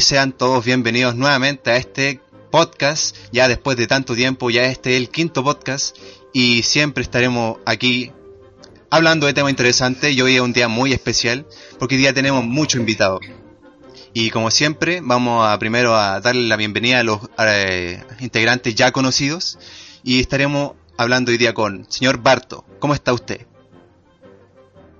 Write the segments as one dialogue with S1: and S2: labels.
S1: sean todos bienvenidos nuevamente a este podcast, ya después de tanto tiempo, ya este es el quinto podcast y siempre estaremos aquí hablando de temas interesantes y hoy es un día muy especial porque hoy día tenemos muchos invitados. Y como siempre, vamos a primero a darle la bienvenida a los eh, integrantes ya conocidos y estaremos hablando hoy día con señor Barto. ¿Cómo está usted?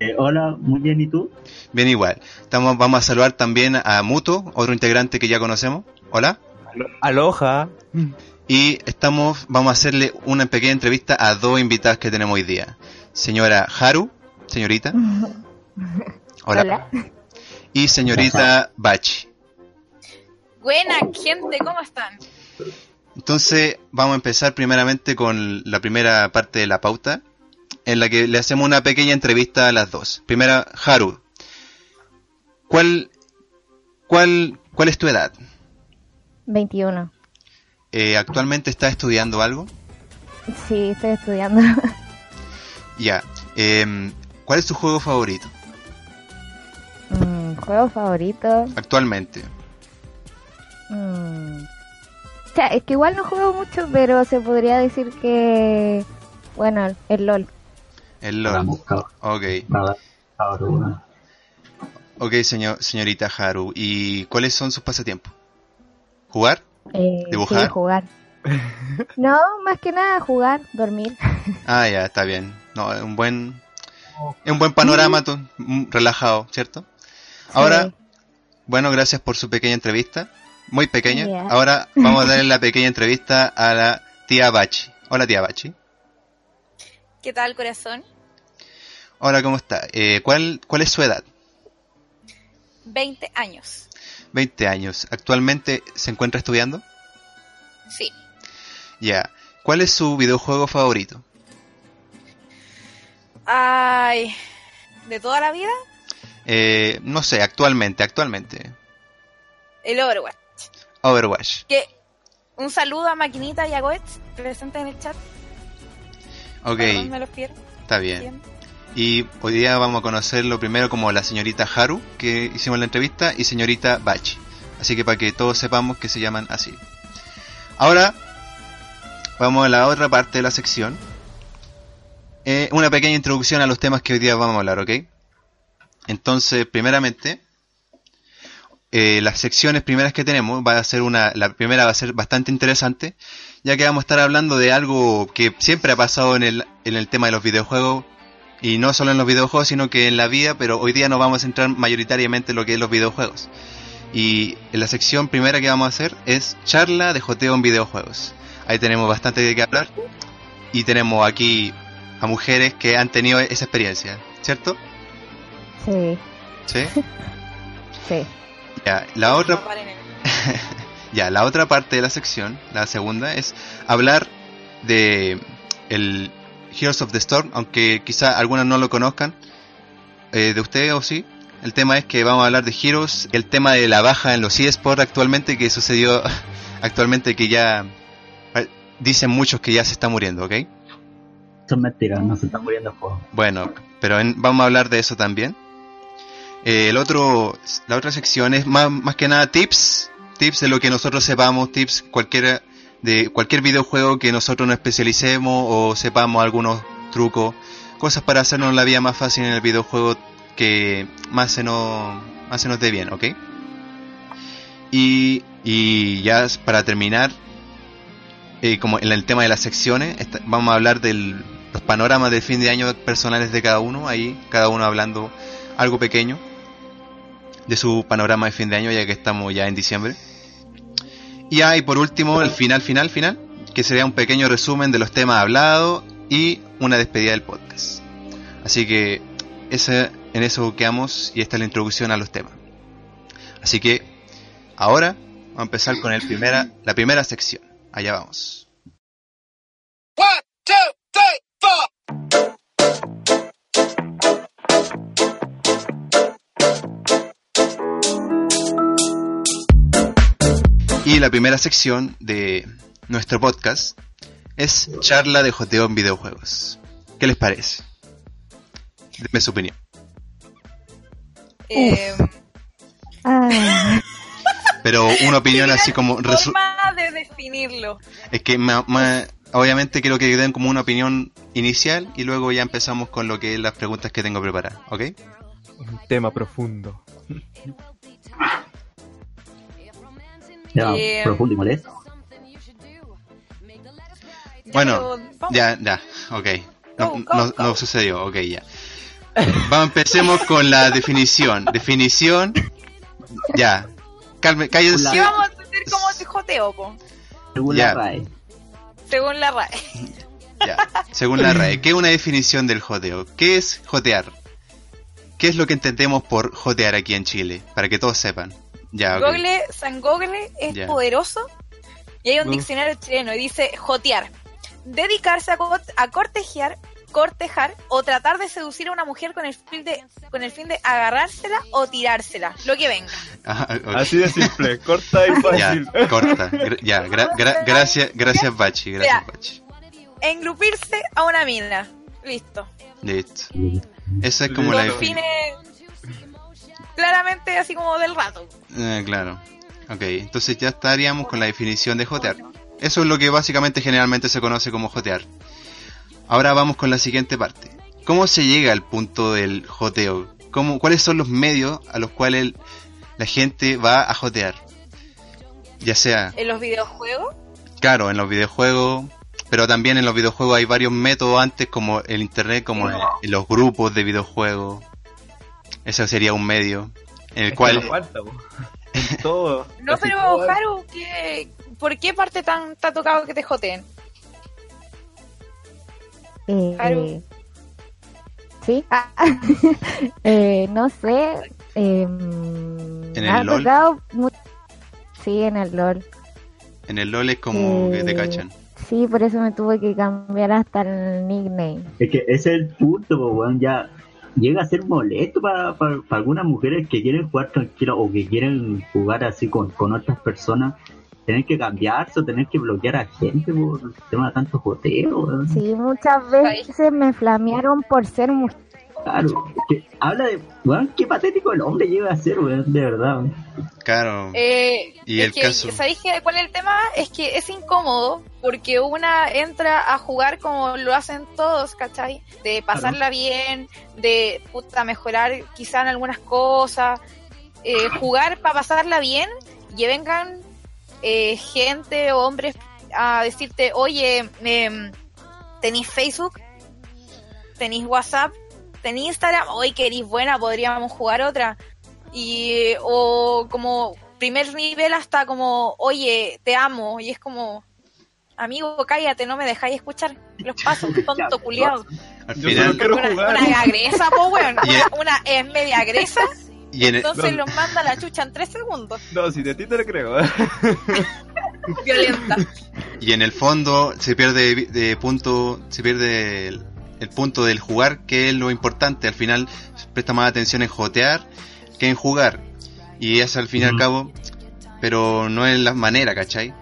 S2: Eh, hola, muy bien, ¿y tú?
S1: Bien igual. Estamos, vamos a saludar también a Muto, otro integrante que ya conocemos. Hola.
S3: Aloha.
S1: Y estamos, vamos a hacerle una pequeña entrevista a dos invitadas que tenemos hoy día. Señora Haru, señorita. Hola.
S4: Hola.
S1: Y señorita Bachi.
S4: Buena gente, ¿cómo están?
S1: Entonces, vamos a empezar primeramente con la primera parte de la pauta, en la que le hacemos una pequeña entrevista a las dos. Primera, Haru. ¿Cuál, cuál, cuál es tu edad?
S5: 21.
S1: Eh, ¿Actualmente estás estudiando algo?
S5: Sí, estoy estudiando.
S1: Ya. Em, ¿Cuál es tu juego favorito
S5: Mm, Juego favorito.
S1: actualmente?
S5: Mm. O sea, es que igual no juego mucho, pero se podría decir que. Bueno, el LOL.
S1: El LOL. Ok. Ok, señor, señorita Haru. ¿Y cuáles son sus pasatiempos? ¿Jugar?
S5: Eh,
S1: ¿Dibujar?
S5: Sí, jugar. No, más que nada jugar, dormir.
S1: Ah, ya, está bien. No, es un buen, es un buen panorama, tú, mm, relajado, ¿cierto? Ahora,
S5: Sí.
S1: bueno, gracias por su pequeña entrevista, muy pequeña. Ahora vamos a darle la pequeña entrevista a la tía Bachi. Hola, tía Bachi.
S4: ¿Qué tal, corazón?
S1: Hola, ¿cómo está? Eh, ¿cuál, ¿Cuál es su edad?
S4: 20 años.
S1: 20 años. ¿Actualmente se encuentra estudiando?
S4: Sí.
S1: Ya. ¿Cuál es su videojuego favorito?
S4: Ay, ¿de toda la vida?
S1: Eh, no sé, actualmente, actualmente.
S4: El Overwatch.
S1: Overwatch.
S4: Que un saludo a Maquinita y a Goetz, presentes en el chat.
S1: Ok,
S4: me los
S1: está bien.
S4: Bien.
S1: Y hoy día vamos a conocerlo primero como la señorita Haru, que hicimos la entrevista, y señorita Bachi. Así que para que todos sepamos que se llaman así. Ahora, vamos a la otra parte de la sección. Eh, una pequeña introducción a los temas que hoy día vamos a hablar, ¿ok? Entonces, primeramente, eh, las secciones primeras que tenemos va a ser una, la primera va a ser bastante interesante, ya que vamos a estar hablando de algo que siempre ha pasado en el, en el tema de los videojuegos, y no solo en los videojuegos, sino que en la vida, pero hoy día nos vamos a centrar mayoritariamente en lo que es los videojuegos. Y en la sección primera que vamos a hacer es charla de joteo en videojuegos. Ahí tenemos bastante de qué hablar. Y tenemos aquí a mujeres que han tenido esa experiencia, ¿cierto?
S5: Sí,
S1: Sí.
S5: sí.
S1: Ya, la otra, ya, la otra parte de la sección, la segunda, es hablar de el Heroes of the Storm, aunque quizá algunas no lo conozcan, eh, de ustedes o sí. El tema es que vamos a hablar de Heroes, el tema de la baja en los eSports actualmente, que sucedió actualmente, que ya eh, dicen muchos que ya se está muriendo, ¿ok?
S2: Eso es mentira, no se están muriendo el juego.
S1: Bueno, pero en- vamos a hablar de eso también. Eh, el otro, la otra sección es más, más que nada tips, tips de lo que nosotros sepamos, tips cualquiera de cualquier videojuego que nosotros nos especialicemos o sepamos algunos trucos, cosas para hacernos la vida más fácil en el videojuego que más se nos, más se nos dé bien, ¿ok? Y, y ya para terminar, eh, como en el tema de las secciones, vamos a hablar de los panoramas de fin de año personales de cada uno, ahí cada uno hablando algo pequeño de su panorama de fin de año, ya que estamos ya en diciembre. Y ya, y por último, el final, final, final, que sería un pequeño resumen de los temas hablados y una despedida del podcast. Así que ese, en eso quedamos y esta es la introducción a los temas. Así que ahora vamos a empezar con el primera, la primera sección. Allá vamos. Y la primera sección de nuestro podcast es charla de joteo en videojuegos. ¿Qué les parece? Denme su opinión.
S4: Eh,
S1: Pero una opinión así como...
S4: Forma de definirlo.
S1: Es que ma- ma- obviamente quiero que den como una opinión inicial y luego ya empezamos con lo que es las preguntas que tengo preparadas, ¿ok?
S3: Un tema profundo.
S2: Ya,
S4: Eh,
S2: profundo y molesto.
S4: Ya,
S1: Bueno,
S4: pero.
S1: Ya, ya, ok. No,
S4: Go, go,
S1: no,
S4: go.
S1: no sucedió, ok, ya. Vamos, empecemos con la definición. Definición, ya. Calme, cállense.
S4: ¿Qué vamos a entender como te joteo, po?
S2: Según
S1: ya.
S2: la RAE.
S4: Según la RAE.
S1: Ya, según la RAE, ¿qué es una definición del joteo? ¿Qué es jotear? ¿Qué es lo que entendemos por jotear aquí en Chile? Para que todos sepan. Ya.
S4: Google, San Google es
S1: Ya.
S4: poderoso y hay un
S3: Mm.
S4: diccionario chileno y dice jotear. Dedicarse a, co- a cortejar, cortejar o tratar de seducir a una mujer con el fin de con el fin de agarrársela o tirársela, lo que venga.
S1: Ok.
S3: Así de simple, corta y
S1: Ya,
S3: fácil.
S1: corta. Gra- Ya, gra- gra- gracias, gracias Bachi, gracias
S4: Ya.
S1: Bachi.
S4: Engrupirse a una mina. Listo.
S1: Listo. Esa es como la definición.
S4: Claramente así como del rato.
S1: Eh, claro. Ok, entonces ya estaríamos con la definición de jotear. Eso es lo que básicamente generalmente se conoce como jotear. Ahora vamos con la siguiente parte. ¿Cómo se llega al punto del joteo? ¿Cómo, ¿Cuáles son los medios a los cuales la gente va a jotear? Ya sea,
S4: En los videojuegos,
S1: claro, en los videojuegos, pero también en los videojuegos hay varios métodos antes como el internet, como en, en los grupos de videojuegos. Ese sería un medio en el
S3: Es
S1: cual...
S3: falta. En todo.
S4: no, pero
S3: todo.
S4: Haru, ¿qué, ¿por qué parte tan te ha tocado que te joteen?
S5: Eh,
S4: Haru.
S5: sí. Ah, eh, no sé. Eh,
S1: ¿En
S5: ha
S1: el LOL?
S5: tocado mu- Sí, en el LOL.
S1: En el LOL es como que te
S5: Eh,
S1: cachan.
S5: Sí, por eso me tuve que cambiar hasta el nickname.
S2: Es que ese es el punto, weón. Ya llega a ser molesto para, para, algunas mujeres que quieren jugar tranquilo o que quieren jugar así con, con otras personas. Tener que cambiarse o tener que bloquear a gente por el tema de tanto joteo, weón.
S5: Sí, muchas veces me flamearon por ser mujer.
S2: Claro, que habla de, weón, qué patético el hombre llega a ser, weón, de verdad. weón.
S1: Claro.
S4: Eh,
S1: Y
S4: es
S1: el
S4: que,
S1: caso-
S4: ¿Sabéis qué- cuál es el tema? Es que es incómodo porque una entra a jugar como lo hacen todos, ¿cachai? De pasarla bien, de puta, mejorar quizá en algunas cosas, eh, jugar para pasarla bien y vengan eh, gente o hombres a decirte, oye, em, ¿tenéis Facebook? ¿Tenéis WhatsApp? ¿Tenéis Instagram? Hoy queréis buena, podríamos jugar otra y o como primer nivel hasta como oye te amo y es como amigo cállate no me dejáis escuchar los pasos tonto culiado
S1: Al
S3: Yo
S1: final,
S4: una,
S3: jugar.
S4: una agresa po weón una, una es media agresa
S1: y en el,
S4: entonces
S3: No.
S4: los manda a la chucha en tres segundos
S3: No, si de ti te lo creo.
S4: violenta
S1: y en el fondo se pierde de punto, se pierde el, punto del jugar, que es lo importante. Al final presta más atención en jotear que en jugar. Y es al fin y al cabo, pero no es la manera, ¿cachai?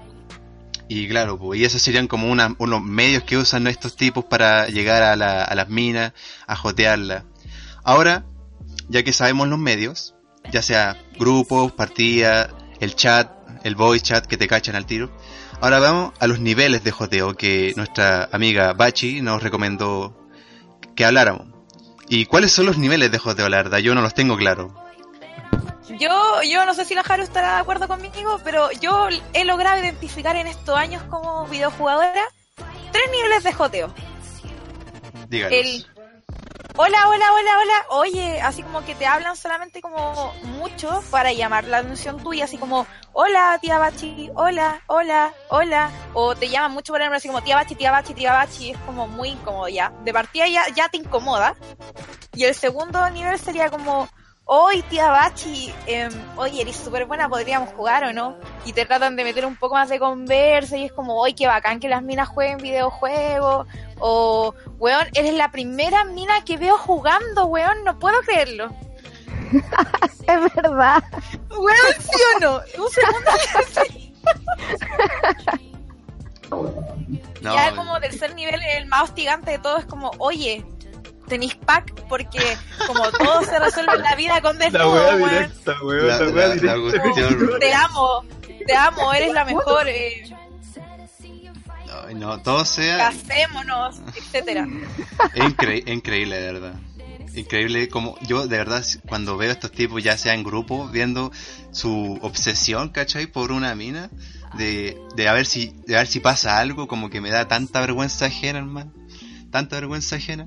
S1: Y claro, pues, y esos serían como una, unos medios que usan estos tipos para llegar a, la- a las minas, a jotearlas. Ahora, ya que sabemos los medios, ya sea grupos, partidas, el chat, el voice chat que te cachan al tiro, ahora vamos a los niveles de joteo que nuestra amiga Bachi nos recomendó que habláramos. ¿Y cuáles son los niveles de joteo, la verdad? Yo no los tengo claro.
S4: yo yo no sé si la Haru estará de acuerdo conmigo pero yo he logrado identificar en estos años como videojugadora tres niveles de joteo
S1: Díganos.
S4: el hola, hola, hola, hola, oye, así como que te hablan solamente como mucho para llamar la atención tuya, así como, hola, tía Bachi, hola, hola, hola, o te llaman mucho por el nombre así como tía Bachi, tía Bachi, tía Bachi, es como muy incómodo ya, de partida ya, ya te incomoda, y el segundo nivel sería como, hoy tía Bachi, em, oye, eres súper buena, podríamos jugar o no, y te tratan de meter un poco más de conversa, y es como, hoy qué bacán que las minas jueguen videojuegos, o, weón, eres la primera mina que veo jugando, weón, no puedo creerlo.
S5: Es verdad.
S4: Weón, ¿sí o no? Un segundo.
S1: No,
S4: ya como tercer nivel, el más hostigante de todo es como, oye, tenéis pack porque como todo se resuelve en la vida con desnudo, weón.
S3: directa, weón.
S1: La,
S3: La, wea
S1: la- la
S3: directa.
S1: cuestión.
S4: Te amo, te amo, eres la mejor, eh,
S1: Ay, no, todo sea.
S4: casémonos, etcétera.
S1: Es incre- es increíble, de verdad. Increíble como yo, de verdad, cuando veo a estos tipos, ya sea en grupo, viendo su obsesión, ¿cachai? Por una mina, de, de a ver si, de a ver si pasa algo, como que me da tanta vergüenza ajena, hermano. Tanta vergüenza ajena.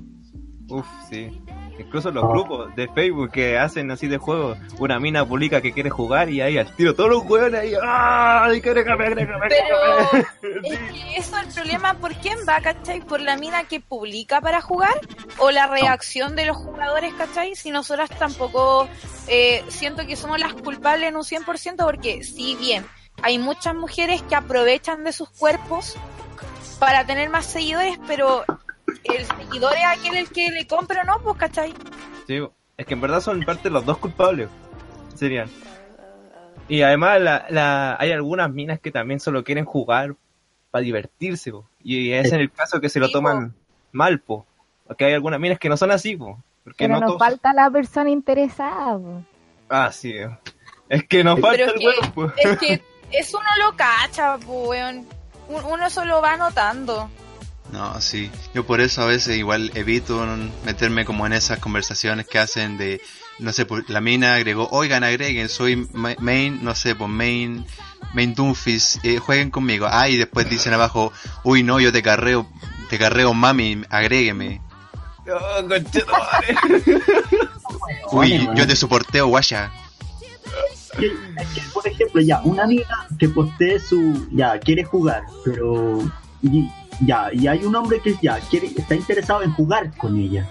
S3: Uf, sí. Incluso los grupos de Facebook que hacen así de juegos, una mina publica que quiere jugar y ahí al tiro todos los hueones ahí, ¡ay, agrégame, agrégame,
S4: Pero
S3: agrégame!
S4: es que eso es el problema, ¿por quién va, cachai? ¿Por la mina que publica para jugar? ¿O la reacción de los jugadores, cachai? Si nosotras tampoco eh, siento que somos las culpables en un 100%, porque si bien hay muchas mujeres que aprovechan de sus cuerpos para tener más seguidores, pero el seguidor es aquel el que le compra o no, pues, cachai?
S3: Sí, es que en verdad son parte los dos culpables. Serían. Y además la, la, hay algunas minas que también solo quieren jugar para divertirse, po. y es en el caso que se lo
S4: Sí,
S3: toman mal, po. Porque hay algunas minas que no son así, po. Porque
S5: Pero
S3: no
S5: nos
S3: todos-
S5: falta la persona interesada. po.
S3: Ah, sí. Es que nos falta
S4: Pero es
S3: el
S4: que,
S3: huevo, po.
S4: es que eso no lo cacha, pues, weón. Un- Uno solo va notando.
S1: No, sí. Yo por eso a veces igual evito meterme como en esas conversaciones que hacen de, no sé, pues, la mina agregó, oigan, agreguen, soy ma- main, no sé, pues main, main Doomfist, eh, jueguen conmigo. Ah, y después dicen abajo, uy, no, yo te carreo, te carreo, mami, agrégueme.
S3: Oh.
S1: Uy, yo te soporteo, guaya.
S2: es que, por ejemplo, ya, una amiga que postee su, ya, quiere jugar, pero, y, ya, y hay un hombre que ya, quiere, está interesado en jugar con ella.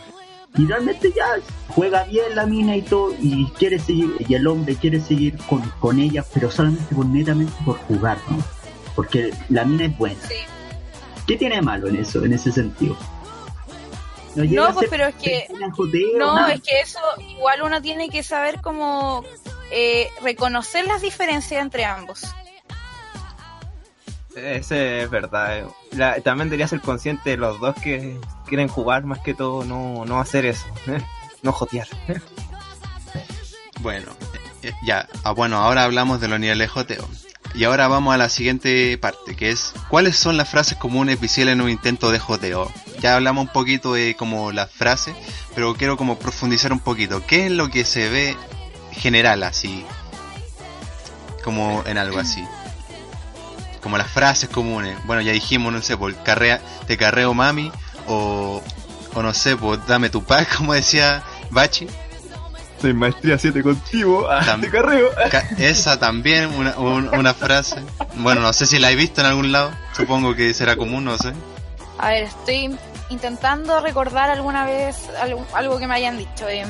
S2: Y realmente ya juega bien la mina y todo, y quiere seguir, y el hombre quiere seguir con, con ella, pero solamente por netamente por jugar, ¿no? Porque la mina es buena.
S4: Sí.
S2: ¿Qué tiene de malo en eso, en ese sentido?
S4: No, pues, pero es que-
S2: jodeo,
S4: No,
S2: nada.
S4: es que eso igual uno tiene que saber cómo eh, reconocer las diferencias entre ambos.
S3: Ese es verdad. eh. La- también debería ser consciente de los dos que quieren jugar más que todo, no, no hacer eso. ¿eh? No jotear.
S1: Bueno, eh, ya, ah, bueno, ahora hablamos de los niveles de joteo. Y ahora vamos a la siguiente parte, que es ¿cuáles son las frases comunes visibles en un intento de joteo? Ya hablamos un poquito de como las frases, pero quiero como profundizar un poquito. ¿Qué es lo que se ve general así? Como en algo así. Como las frases comunes. Bueno, ya dijimos, no sé, por carrea, te carreo mami, o, o no sé, pues dame tu pack, como decía Bachi.
S3: Soy maestría 7 contigo. Ah,
S1: Tam-
S3: te carreo.
S1: Ca- Esa también, una, un- una frase. Bueno, no sé si la he visto en algún lado. Supongo que será común, no sé.
S4: A ver, estoy intentando recordar alguna vez algo, algo que me hayan dicho. em,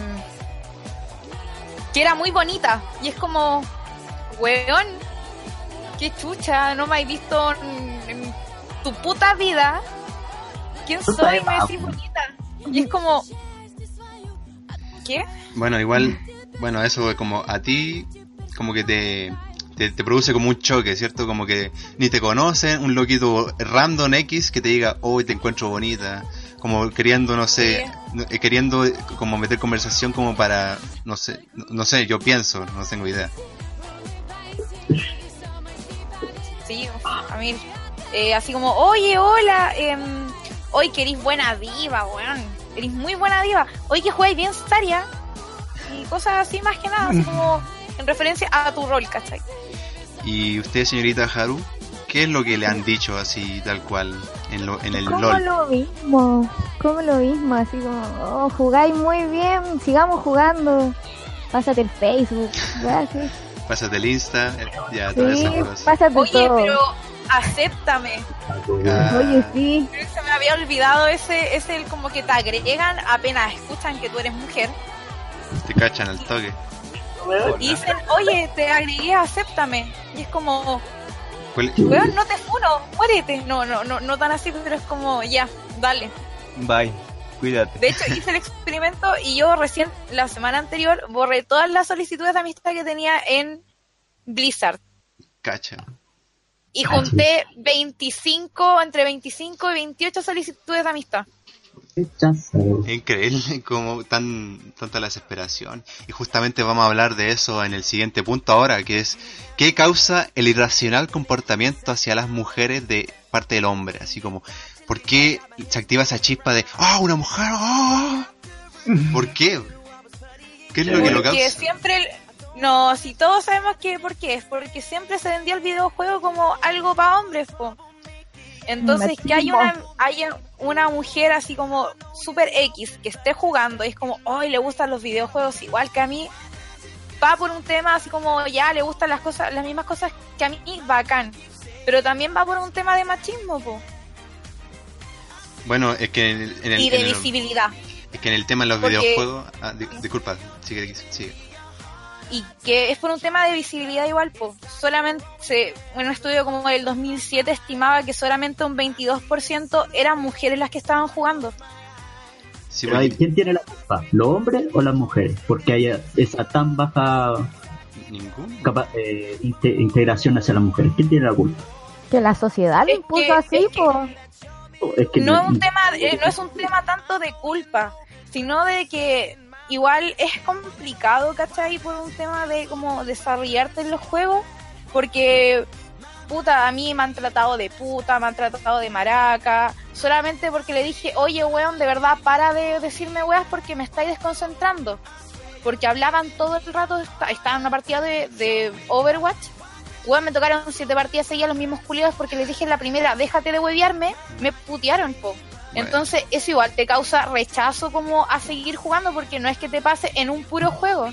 S4: que era muy bonita. Y es como, weón, qué chucha, no me has visto en, en tu puta vida. ¿Quién soy? Me decís bonita. Y es como, ¿qué?
S1: Bueno, igual, bueno, eso como a ti, como que te, te, te produce como un choque, ¿cierto? Como que ni te conocen, un loquito random X que te diga, hoy te encuentro bonita. Como queriendo, no sé, eh, queriendo eh, como meter conversación como para, no sé, no, no sé, yo pienso, no tengo idea.
S4: Sí, a mí, eh, así como, oye, hola, em, hoy que eres buena diva, weón, eres muy buena diva, hoy que juegas bien Saria, y cosas así más que nada, así como en referencia a tu rol, ¿cachai?
S1: Y usted, señorita Haru, ¿qué es lo que le han dicho así, tal cual, en, lo, en el
S5: Como
S1: LOL?
S5: lo mismo, como lo mismo, así como, oh, jugáis muy bien, sigamos jugando. Pásate el Facebook, ya, sí,
S1: Pásate el Insta, eh, ya, todas
S5: sí,
S1: esas cosas.
S5: pásate
S4: Oye,
S5: todo.
S4: pero acéptame.
S1: Ah.
S5: Oye, sí,
S4: Se me había olvidado ese, ese el como que te agregan apenas escuchan que tú eres mujer
S1: Te cachan al toque.
S4: y dicen, oye, te agregué, acéptame. Y es como,
S1: ¿Cuál-
S4: weón, no te funo, muérete. No, no, no, no tan así, pero es como, ya, dale.
S3: Bye. Cuídate.
S4: De hecho, hice el experimento y yo recién, la semana anterior, borré todas las solicitudes de amistad que tenía en Blizzard.
S1: Cacha.
S4: Y junté 25, entre 25 y 28 solicitudes de amistad.
S1: Increíble como tan tanta la desesperación. Y justamente vamos a hablar de eso en el siguiente punto ahora, que es ¿qué causa el irracional comportamiento hacia las mujeres de parte del hombre? Así como, ¿por qué se activa esa chispa de ¡Ah, una mujer! ¡Ah! ¿Por qué? ¿Qué es lo que lo
S4: Porque
S1: causa?
S4: siempre, no, si todos sabemos que, ¿por qué? Es porque siempre se vendió el videojuego como algo para hombres, po. Entonces, que hay una, hay una mujer así como super X que esté jugando y es como, hoy le gustan los videojuegos igual que a mí, va por un tema así como, ya le gustan las cosas, las mismas cosas que a mí, bacán. Pero también va por un tema de machismo, po.
S1: Bueno, es que en el, en el-
S4: Y de
S1: en el-
S4: visibilidad.
S1: es que en el tema de los
S4: Porque-
S1: videojuegos... Ah, di- disculpa, sigue, sigue.
S4: y que es por un tema de visibilidad igual, pues solamente se- un estudio como el 2007 estimaba que solamente un 22% eran mujeres las que estaban jugando.
S1: Sí,
S2: Pero ¿Quién tiene la culpa? ¿Los hombres o las mujeres? Porque hay esa tan baja capa- eh, inte- integración hacia las mujeres. ¿Quién tiene la culpa?
S5: Que la sociedad lo impuso
S4: que-
S5: así,
S4: es que-
S5: po.
S2: Es que
S4: No es un tema, eh, no es un tema tanto de culpa, sino de que igual es complicado, ¿cachai? Por un tema de como desarrollarte en los juegos, porque puta, a mí me han tratado de puta, me han tratado de maraca, solamente porque le dije, oye, weón, de verdad, para de decirme weas porque me estáis desconcentrando. Porque hablaban todo el rato, esta- estaba en una partida de, de Overwatch, weón, me tocaron siete partidas seguidas los mismos culiados porque les dije en la primera, déjate de huevearme, me putearon, po.
S1: Bueno.
S4: Entonces, eso igual te causa rechazo como a seguir jugando porque no es que te pase en un puro juego.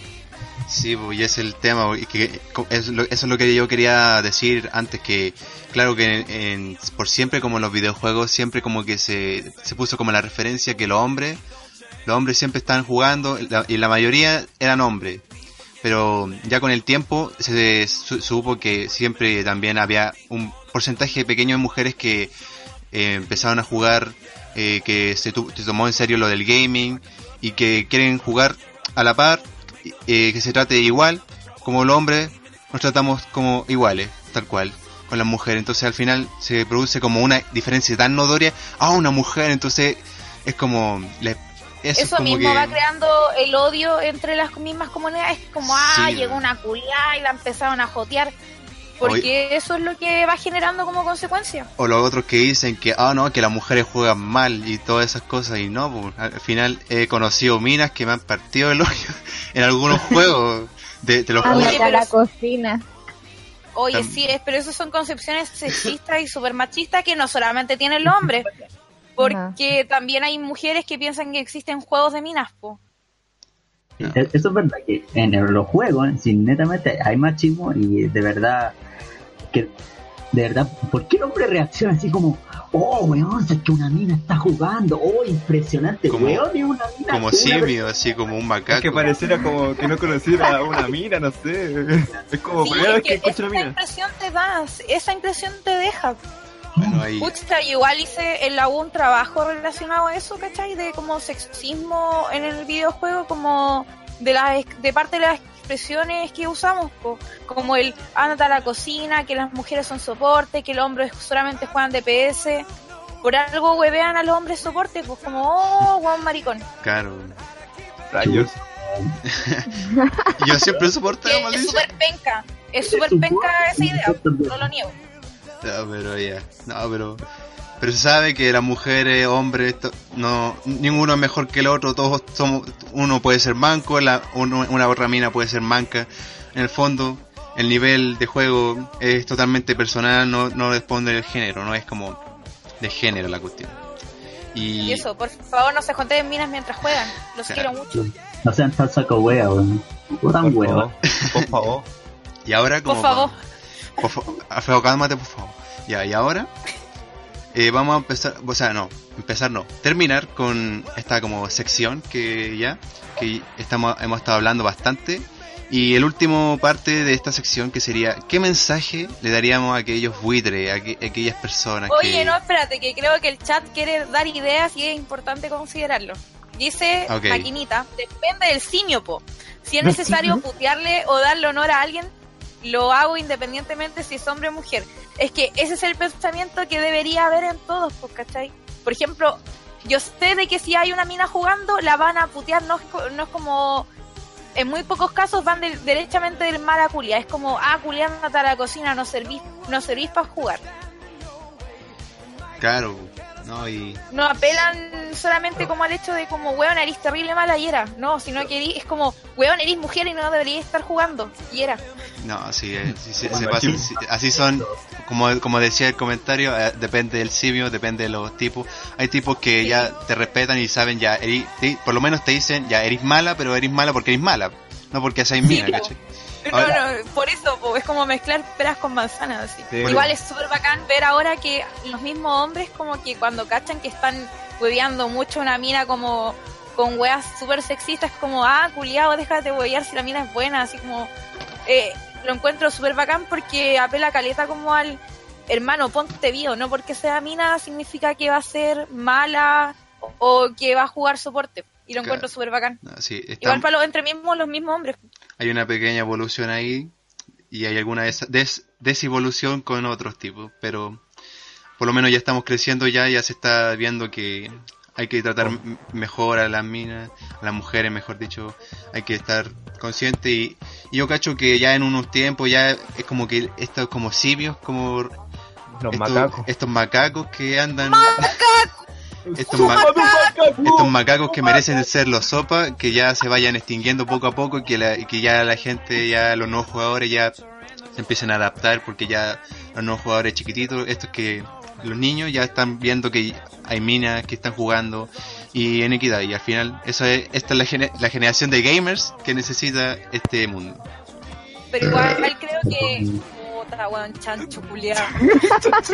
S1: Sí, pues, y es el tema, y que co- es lo- eso es lo que yo quería decir antes, que claro que en- en- por siempre como en los videojuegos, siempre como que se, se puso como la referencia que los hombres, los hombres siempre estaban jugando, la- y la mayoría eran hombres, pero ya con el tiempo se su- supo que siempre también había un porcentaje pequeño de mujeres que eh, empezaron a jugar, eh, que se, se tomó en serio lo del gaming, y que quieren jugar a la par eh, que se trate igual, como los hombres nos tratamos como iguales, tal cual, con las mujeres. Entonces al final se produce como una diferencia tan notoria, ah, una mujer, entonces es como... le- eso,
S4: mismo
S1: que-
S4: va creando el odio entre las mismas comunidades, como, ah,
S1: Sí.
S4: llegó una culiada y la empezaron a jotear. Porque eso es lo que va generando como consecuencia.
S1: O los otros que dicen que, ah, no, que las mujeres juegan mal y todas esas cosas, y no, pues, al final he conocido minas que me han partido el hoyo en algunos juegos, de, te lo juro.
S5: Ándate a
S4: pero
S5: la cocina.
S4: Oye, sí, es, pero eso son concepciones sexistas y super machistas que no solamente tienen los hombres. Porque también hay mujeres que piensan que existen juegos de minas, po.
S1: No.
S2: E- Eso es verdad que en el- los juegos, sí, netamente hay machismo y de verdad que de verdad, ¿por qué el hombre reacciona así como, oh weón, es que una mina está jugando, oh impresionante,
S1: Como-
S2: weón, es una mina
S1: Como
S2: una
S1: simio, así como un
S3: Es
S1: macaco.
S3: que pareciera como que no conociera a una mina, no sé. Es como
S4: Sí,
S3: primera vez que
S4: que
S3: escucho una
S4: esa
S3: mina.
S4: impresión te da, esa impresión te deja.
S1: Bueno, ahí,
S4: Pucha, igual hice en la U un trabajo relacionado a eso, ¿cachai? De como sexismo en el videojuego, como de las de parte de las expresiones que usamos, po. como el ándate a la cocina, que las mujeres son soporte, que los hombres solamente juegan DPS. Por algo huevean a los hombres soporte, pues como, oh, guau, maricón.
S1: claro.
S3: Rayos.
S1: Yo siempre soporté la
S4: es súper penca, es súper penca esa idea, no lo niego.
S1: No, pero ya. No, pero. Pero se sabe que las mujeres, hombres, no, ninguno es mejor que el otro, todos somos, uno puede ser manco, la, uno- una otra mina puede ser manca. En el fondo, el nivel de juego es totalmente personal, no, no responde del género, no es como de género la cuestión. Y,
S4: Y eso, por favor, no se junten minas mientras juegan, los
S1: Claro.
S4: quiero mucho.
S2: No sean tan saco wea, weón. No tan
S3: Por. Por favor.
S1: y ahora como...
S4: Por favor.
S1: Por favor, Alfredo, cálmate, por favor. Ya, y ahora eh, vamos a empezar, o sea, no, empezar no, terminar con esta como sección que ya, que estamos, hemos estado hablando bastante. Y el último parte de esta sección que sería, ¿qué mensaje le daríamos a aquellos buitres, a, aqu- a aquellas personas
S4: Oye,
S1: que...
S4: no, espérate, que creo que el chat quiere dar ideas y es importante considerarlo. Dice
S1: Ok.
S4: Maquinita, depende del simio, po. Si es necesario putearle o darle honor a alguien, lo hago independientemente si es hombre o mujer. Es que ese es el pensamiento que debería haber en todos, pues, ¿cachai? Por ejemplo, yo sé de que si hay una mina jugando, la van a putear, no es, no es como... En muy pocos casos van del- derechamente del mal a culia. Es como, ah, culia, a la cocina, no servís, no servís para jugar.
S1: Claro, no, y
S4: No apelan solamente como al hecho de como, weón, eres terrible mala y era. No, sino que eres- es como, weón, eres mujer y no deberías estar jugando. Y era.
S1: no, sí, eh, sí, sí, se pasa, sí, así son, como, como decía el comentario, eh, depende del simio, depende de los tipos. Hay tipos que ya te respetan y saben ya, eri- te- por lo menos te dicen, ya eres mala, pero eres mala porque eres mala, no porque seas mina. ¿cachai? Ahora-
S4: no, por eso, po, es como mezclar peras con manzanas. así.
S3: Sí.
S4: Igual es súper bacán ver ahora que los mismos hombres como que cuando cachan que están hueveando mucho una mina como con weas súper sexistas, como, ah, culiado, déjate huevear si la mina es buena, así como... eh, lo encuentro súper bacán porque apela caleta como al hermano, ponte vivo, no porque sea mina significa que va a ser mala o, o que va a jugar soporte. Y lo
S1: Claro.
S4: encuentro súper bacán.
S1: No, sí, está-
S4: Igual para los entre mismos, los mismos hombres.
S1: Hay una pequeña evolución ahí y hay alguna des, des- desevolución con otros tipos, pero por lo menos ya estamos creciendo ya, ya se está viendo que hay que tratar m- mejor a las minas, a las mujeres mejor dicho, hay que estar consciente y, y yo cacho que ya en unos tiempos ya es como que estos como simios, como
S3: Los
S1: estos,
S3: macacos.
S1: estos macacos que andan estos,
S4: ¡Su
S1: ma-
S4: macaco!
S1: estos macacos que merecen ser los sopa, que ya se vayan extinguiendo poco a poco y que, la, y que ya la gente, ya los nuevos jugadores ya se empiecen a adaptar porque ya los nuevos jugadores chiquititos, estos que los niños ya están viendo que hay minas que están jugando y en equidad y al final eso es, esta es la, gene- la generación de gamers que necesita este mundo.
S4: Pero igual creo que. Puta, weón, chancho, culiao.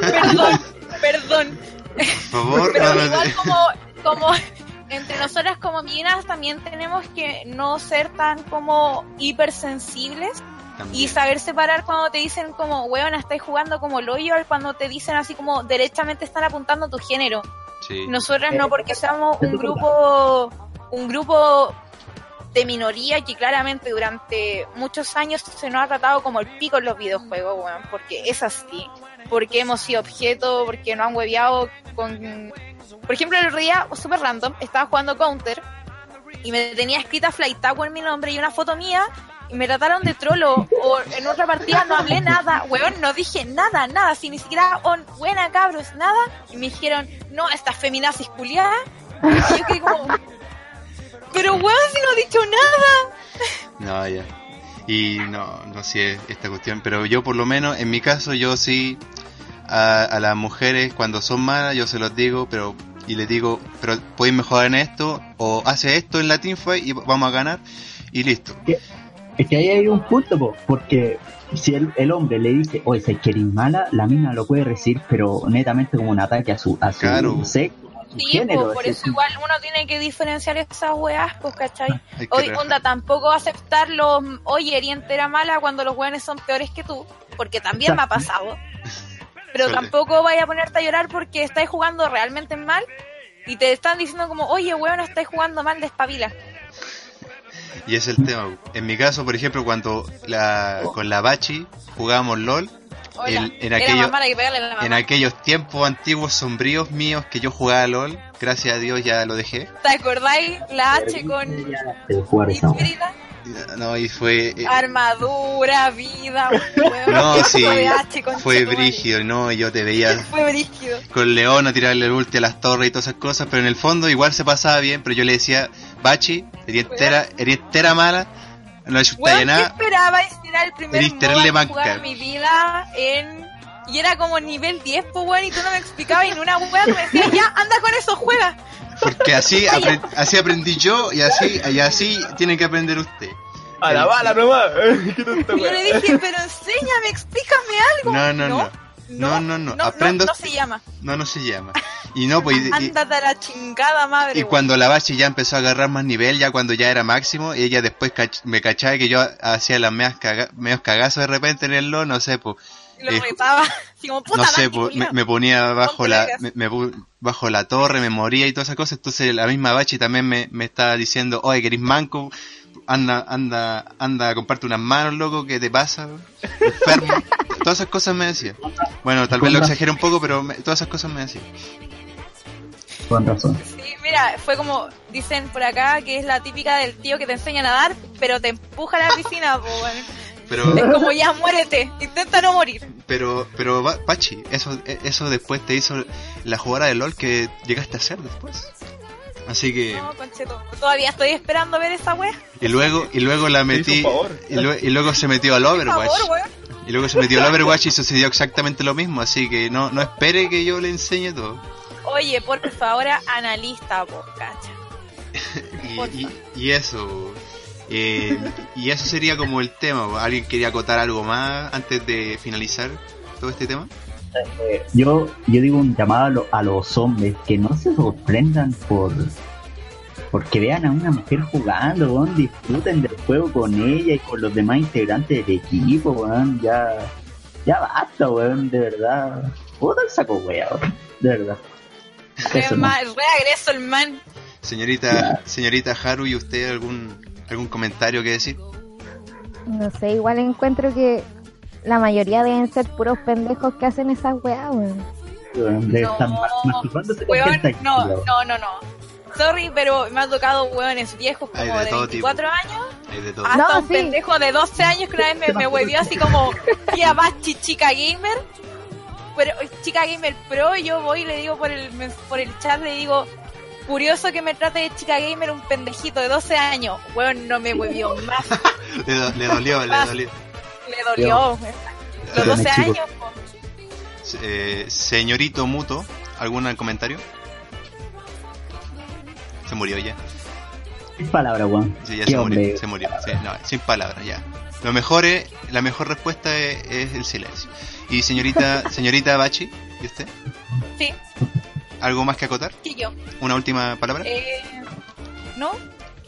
S4: perdón, perdón.
S1: Por favor,
S4: Pero
S1: no
S4: igual como, como entre nosotras como minas también tenemos que no ser tan como hipersensibles y
S1: también.
S4: saber separar cuando te dicen como, weón, estáis jugando como loyal, cuando te dicen así como derechamente están apuntando a tu género.
S1: Sí.
S4: Nosotras no, porque somos un grupo, un grupo de minoría que claramente durante muchos años se nos ha tratado como el pico en los videojuegos, weón, porque es así, porque hemos sido objeto, porque nos han hueveado con... Por ejemplo, el otro día, súper random, estaba jugando Counter y me tenía escrita Flight Tower mi nombre y una foto mía y me trataron de trolo o en otra partida no hablé nada, weón, no dije nada, nada, si ni siquiera on, buena cabros, nada, y me dijeron, no, estas feminazis culiadas, y yo quedé como, pero weón, si no he dicho nada,
S1: No, ya. Y no, no sé esta cuestión, pero yo por lo menos, en mi caso, yo sí a, a las mujeres cuando son malas, yo se los digo, pero y les digo, pero podéis mejorar en esto, o hace esto en la teamfight y vamos a ganar, y listo.
S2: Es que ahí hay un punto, po, porque si el, el hombre le dice, oye, si queréis mala, la mina lo puede recibir, pero netamente como un ataque a su, a su
S1: Claro.
S2: sexo, a su
S4: sí,
S2: género.
S4: pues, por
S2: es
S4: eso igual uno tiene que diferenciar esas weas, pues, ¿cachai? Hoy, onda, tampoco aceptar los, oye, eres entera mala cuando los weones son peores que tú, porque también me ha pasado. Pero
S1: Suele.
S4: tampoco vaya a ponerte a llorar porque estáis jugando realmente mal y te están diciendo como, oye, weón, estáis jugando mal, despabila.
S1: Y es el tema. En mi caso, por ejemplo, cuando la, con la Bachi jugábamos LOL, El- en
S4: era
S1: aquello-
S4: más mala que pegarle a la mamá.
S1: en aquellos tiempos antiguos sombríos míos que yo jugaba LOL, gracias a Dios ya lo dejé.
S4: ¿Te acordáis? La H con híbrida,
S1: No, y fue... eh,
S4: armadura, vida, weón.
S1: No, sí,
S4: H,
S1: fue brígido, no, y yo te veía
S4: Fue brígido.
S1: con León a tirarle el ulti a las torres y todas esas cosas, pero en el fondo igual se pasaba bien, pero yo le decía, Bachi, eres entera, eres entera mala, no asustáis
S4: Weón, ¿qué
S1: nada,
S4: esperabais? Era el primer MOBA que jugaba en mi vida en... Y era como nivel 10, pues weón, y tú no me explicabas y en una weá tú me decías, ya, anda con eso, juega.
S1: porque así, apre- así aprendí yo y así, y así tiene que aprender usted.
S3: A la bala nomás.
S4: Yo le dije, pero enséñame, explícame algo.
S1: No, no, no, no, no, no,
S4: no,
S1: aprendo-
S4: no se llama.
S1: no, no se llama. Y no, pues, y-
S4: Ándate a la chingada, madre.
S1: Y cuando la Bachi ya empezó a agarrar más nivel, ya cuando ya era máximo, y ella después cach- me cachaba que yo hacía las medias, caga- medios cagazos de repente en el LOL, no sé, pues,
S4: Lo
S1: eh,
S4: como, puta,
S1: no sé,
S4: Dante,
S1: pues, me, ponía bajo la, me, bajo la torre, me moría y todas esas cosas, entonces la misma Bachi también me, me estaba diciendo, oye, que eres manco, anda, anda, anda, comparte unas manos, loco, ¿qué te pasa? Enfermo. todas esas cosas me decía. Bueno, tal vez lo exagero un poco, pero me- todas esas cosas me decía.
S2: Con razón.
S4: Sí, mira, fue como dicen por acá que es la típica del tío que te enseña a nadar, pero te empuja a la piscina, po, weón.
S1: Pero,
S4: Es como ya muérete, intenta no morir.
S1: pero, pero, Pachi, eso, eso después te hizo la jugada de LOL que llegaste a hacer después. Así que,
S4: No, concheto, todavía estoy esperando ver esa wea.
S1: y luego, y luego la metí, y, lue- y luego se metió al
S4: Por
S1: Overwatch.
S4: favor.
S1: Y luego se metió al Overwatch y sucedió exactamente lo mismo, así que no, no espere que yo le enseñe todo.
S4: Oye, por favor, analista, po, cacha.
S1: Y, y- y eso, eh, y eso sería como el tema. ¿Alguien quería acotar algo más antes de finalizar todo este tema?
S2: Eh, yo, yo digo un llamado a, lo- a los hombres que no se sorprendan por porque vean a una mujer jugando, weón, disfruten del juego con ella y con los demás integrantes del equipo, weón, ya, ya basta, weón, de verdad. Puta el saco weón, de verdad.
S4: Re,
S2: Eso no.
S4: ma- re agreso el man.
S1: Señorita, señorita Haru, ¿y usted algún algún comentario que decir?
S5: No sé, igual encuentro que la mayoría deben ser puros pendejos que hacen esas weas, weón.
S4: No, no, no, no, no. Sorry, pero me ha tocado weones viejos
S1: Hay
S4: como
S1: de
S4: de
S1: todo tipo.
S4: 24 años
S1: Hay de todo.
S4: hasta
S5: No,
S4: un
S5: sí.
S4: pendejo de 12 años que una vez me, me huevió así como tía Bachi chica gamer pero chica gamer pro y yo voy y le digo por el mens- por el chat le digo curioso que me trate de chica gamer un pendejito de 12 años weón no me huevió más
S1: Le, do- le dolió, le dolió.
S4: le dolió los
S2: Perdone,
S4: 12
S2: chico.
S4: años.
S1: Eh, señorito Muto, ¿algún comentario? Se murió ya.
S2: Sin palabras, weón.
S1: Sí, ya
S2: Qué
S1: se
S2: hombre.
S1: murió, se murió. Sí, no, sin palabras, ya. Lo mejor es, la mejor respuesta es, es el silencio. Y señorita, señorita Bachi, ¿y usted?
S4: sí
S1: ¿Algo más que acotar?
S4: sí yo
S1: ¿Una última palabra?
S4: eh, no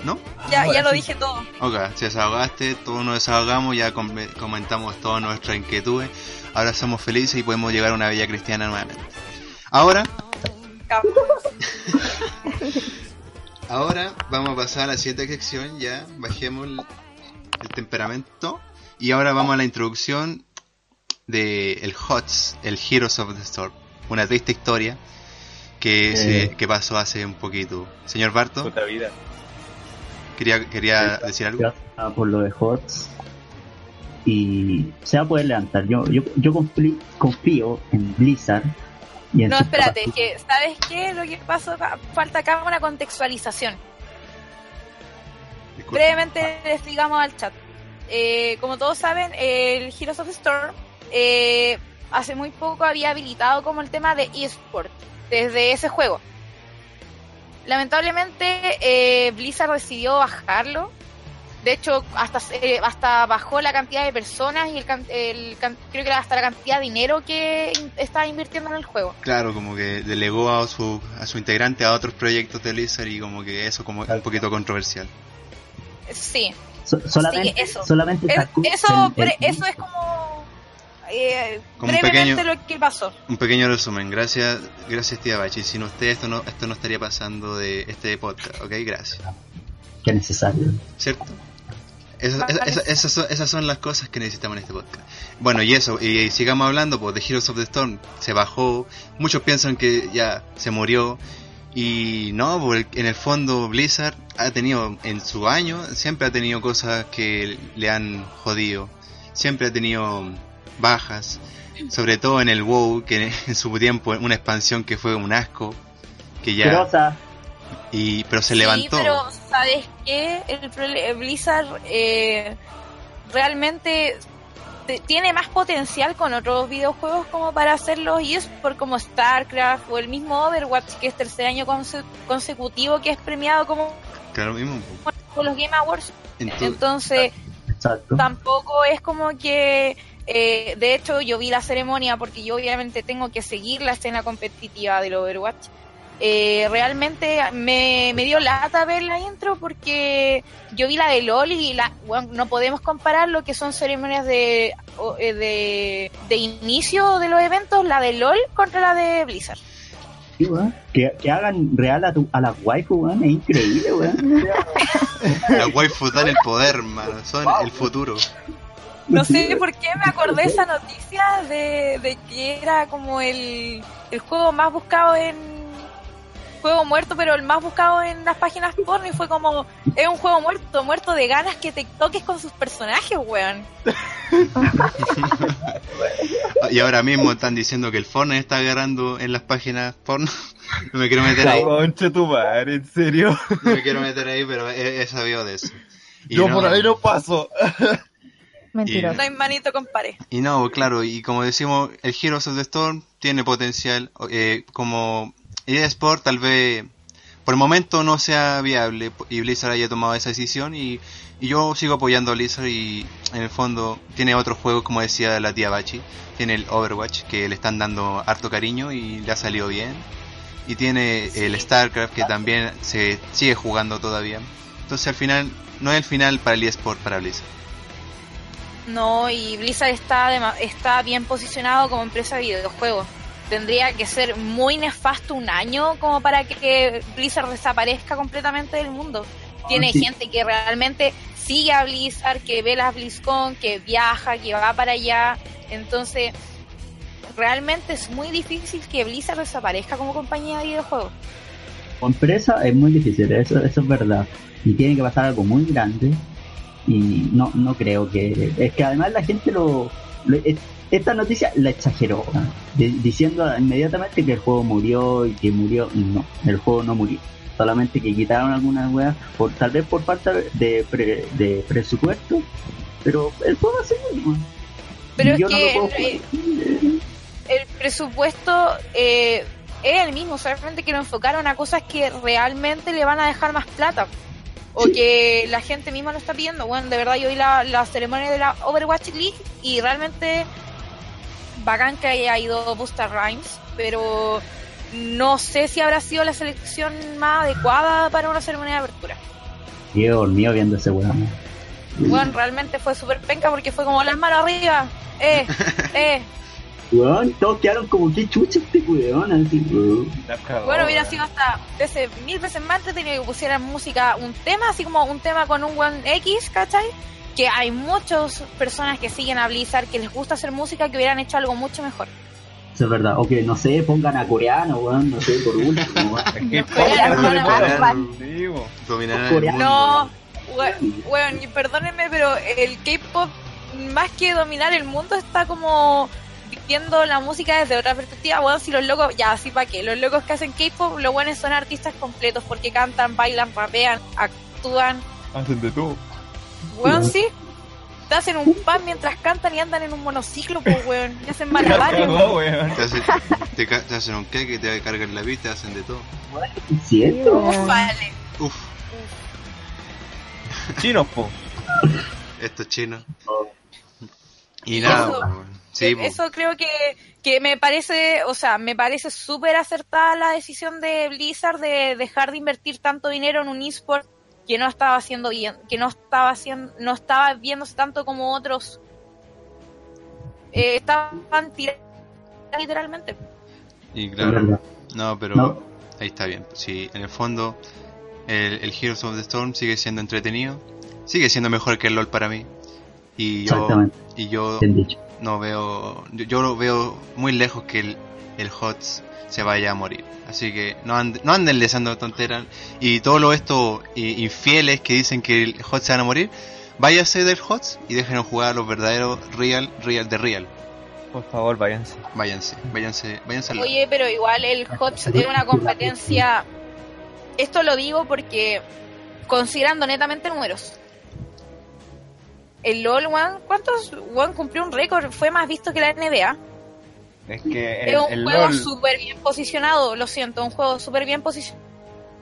S1: ¿No?
S4: ya,
S2: Ahora
S4: ya lo dije todo
S1: Ok, se desahogaste, todos nos desahogamos, ya com- comentamos todas nuestras inquietudes. Ahora somos felices y podemos llegar a una bella cristiana nuevamente. Ahora. ahora vamos a pasar a la siguiente sección, ya bajemos el, el temperamento. Y ahora vamos a la introducción de el HOTS, el Heroes of the Storm. Una triste historia que, se-
S2: Eh.
S1: que pasó hace un poquito. Señor Barto,
S3: Puta vida.
S1: quería, quería decir algo.
S2: Gracias por lo de HOTS. Y se va a poder levantar. Yo, yo, yo confí- confío en Blizzard. Y
S4: No, espérate, es que, ¿sabes qué? Lo que pasó, falta acá una contextualización. Brevemente les explicamos al chat. Eh, como todos saben, el Heroes of Storm eh, hace muy poco había habilitado como el tema de eSport desde ese juego. Lamentablemente, eh, Blizzard decidió bajarlo. De hecho, hasta eh, hasta bajó la cantidad de personas y el, el can- creo que hasta la cantidad de dinero que in- estaba invirtiendo en el juego.
S1: Claro, como que delegó a su, a su integrante a otros proyectos de Blizzard y como que eso como es un poquito controversial.
S4: Sí,
S2: So- solamente,
S4: eso.
S2: solamente
S4: Es- eso,
S2: el-
S4: eso es como, eh,
S1: Como un
S4: brevemente
S1: pequeño-
S4: lo que pasó.
S1: Un pequeño resumen, gracias, gracias tía Bachi. Sin usted esto no, esto no estaría pasando de este podcast, ok, gracias.
S2: que es necesario.
S1: ¿Cierto? Esa- esa- esas, son, esas son las cosas que necesitamos en este podcast. Bueno, y eso, y sigamos hablando, pues de Heroes of the Storm. Se bajó, muchos piensan que ya se murió, y no, pues en el fondo Blizzard ha tenido, en su año, siempre ha tenido cosas que le han jodido, siempre ha tenido bajas, sobre todo en el WoW, que en su tiempo una expansión que fue un asco, que ya, y, pero se
S4: Sí,
S1: levantó.
S4: pero ¿sabes qué? El prole- Blizzard eh, realmente te- tiene más potencial con otros videojuegos como para hacerlos y es por como StarCraft o el mismo Overwatch que es tercer año conse- consecutivo que es premiado como
S1: Claro mismo.
S4: con los Game Awards.
S1: Entonces,
S4: Entonces,
S2: Exacto.
S4: tampoco es como que eh, de hecho yo vi la ceremonia porque yo obviamente tengo que seguir la escena competitiva del Overwatch Eh, realmente me, me dio lata ver la intro porque yo vi la de LOL y la, bueno, no podemos comparar lo que son ceremonias de, o- eh, de, de inicio de los eventos, la de LOL contra la de Blizzard.
S2: Sí, que, que hagan real a, tu, a las waifu, weón, es increíble, weón.
S1: Las waifus dan el poder, mano. Son el futuro.
S4: No sé por qué me acordé esa noticia de, de que era como el, el juego más buscado en, juego muerto, pero el más buscado en las páginas porno y fue como, es un juego muerto, muerto de ganas que te toques con sus personajes, weón.
S1: Y ahora mismo están diciendo que el Fortnite está agarrando en las páginas porno. No me quiero meter ahí.
S3: Concha tu madre, en serio.
S1: No me quiero meter ahí, pero he, he sabido de eso. Y
S3: Yo
S1: no-
S3: por ahí no paso.
S5: Mentiroso.
S4: No hay manito compare.
S1: Y no, claro, y como decimos, el Heroes of the Storm tiene potencial. eh, como eSport tal vez por el momento no sea viable y Blizzard haya tomado esa decisión y, y yo sigo apoyando a Blizzard y en el fondo tiene otros juegos como decía la tía Bachi. Tiene el Overwatch que le están dando harto cariño y le ha salido bien. Y tiene el. StarCraft que también se sigue jugando todavía. Entonces al final no es el final para el eSport para Blizzard.
S4: No, y Blizzard está, está bien posicionado como empresa de videojuegos. Tendría que ser muy nefasto un año como para que Blizzard desaparezca completamente del mundo. Tiene
S2: sí.
S4: gente que realmente sigue a Blizzard, que ve las BlizzCon, que viaja, que va para allá. Entonces, realmente es muy difícil que Blizzard desaparezca como compañía de videojuegos.
S2: Como empresa es muy difícil, eso, eso es verdad. Y tiene que pasar algo muy grande. Y no, no creo que. Es que además la gente lo. lo- es- esta noticia la exageró. Di- diciendo inmediatamente que el juego murió y que murió. No, el juego no murió. Solamente que quitaron algunas weas, por, tal vez por falta de, pre- de presupuesto. Pero el juego ¿no?
S4: Pero es
S2: no
S4: que el presupuesto eh, es el mismo, solamente que lo enfocaron a cosas que realmente le van a dejar más plata. O
S2: Sí.
S4: que la gente misma lo está pidiendo. Bueno, de verdad yo vi la, la ceremonia de la Overwatch League y realmente bacán que haya ido Busta Rhymes, pero no sé si habrá sido la selección más adecuada para una ceremonia de apertura.
S2: Yo dormido viendo ese weón.
S4: Bueno, realmente fue súper penca porque fue como las manos arriba. Eh, eh.
S2: Weón, todos quedaron como que chucha este weón. Así, weón.
S4: Bueno, hubiera
S3: weón.
S4: sido hasta veces, mil veces más entretenido que pusieran música, un tema, así como un tema con un One X, ¿cachai? Que hay muchas personas que siguen a Blizzard que les gusta hacer música que hubieran hecho algo mucho mejor.
S2: Eso es verdad. O que no sé, pongan a coreano, weón, no sé, por último.
S4: No, we- weón, y perdónenme, pero el K-pop, más que dominar el mundo, está como viendo la música desde otra perspectiva. Bueno, si los locos, ya, así para qué, los locos que hacen K-pop, los buenos son artistas completos porque cantan, bailan, rapean, actúan.
S3: Hacen de todo.
S4: Weón,
S2: Sí.
S4: Te hacen un pan mientras cantan y andan en un monociclo, pues, weón. Y hacen
S3: La
S4: malabares.
S3: weón.
S1: Te, hacen, te, ca- te hacen un cake, te cargan la vida, te hacen de todo.
S2: ¿Es cierto?
S4: Uf, vale.
S1: Uf,
S3: Chinos, po.
S1: esto es chino. Y nada,
S4: eso-
S1: po, sí,
S4: Eh,
S1: po.
S4: Eso creo que, que me parece, o sea, me parece súper acertada la decisión de Blizzard de dejar de invertir tanto dinero en un eSport que no estaba haciendo bien, que no estaba haciendo, no estaba viéndose tanto como otros eh, estaban tirando literalmente.
S1: Y claro, no, pero
S2: No.
S1: ahí está bien. Sí, en el fondo, el, el Heroes of the Storm sigue siendo entretenido, sigue siendo mejor que el LOL para mí. Y yo, y yo no veo, yo, yo lo veo muy lejos que el, el HOTS se vaya a morir. Así que no, and- no anden deseando tonteras. Y todos estos eh, infieles que dicen que el HOTS se van a morir, váyase del HOTS y déjenos jugar a los verdaderos real, real de real.
S3: Por favor, váyanse.
S1: Váyanse, váyanse, váyanse al.
S4: Oye, pero igual el HOTS es una competencia. Esto lo digo porque, considerando netamente números, el LOL, One, ¿cuántos? One cumplió un récord, fue más visto que la NBA.
S3: Es que
S4: Es
S3: el,
S4: un
S3: el
S4: juego
S3: LOL,
S4: súper bien posicionado, lo siento, un juego súper bien posicionado.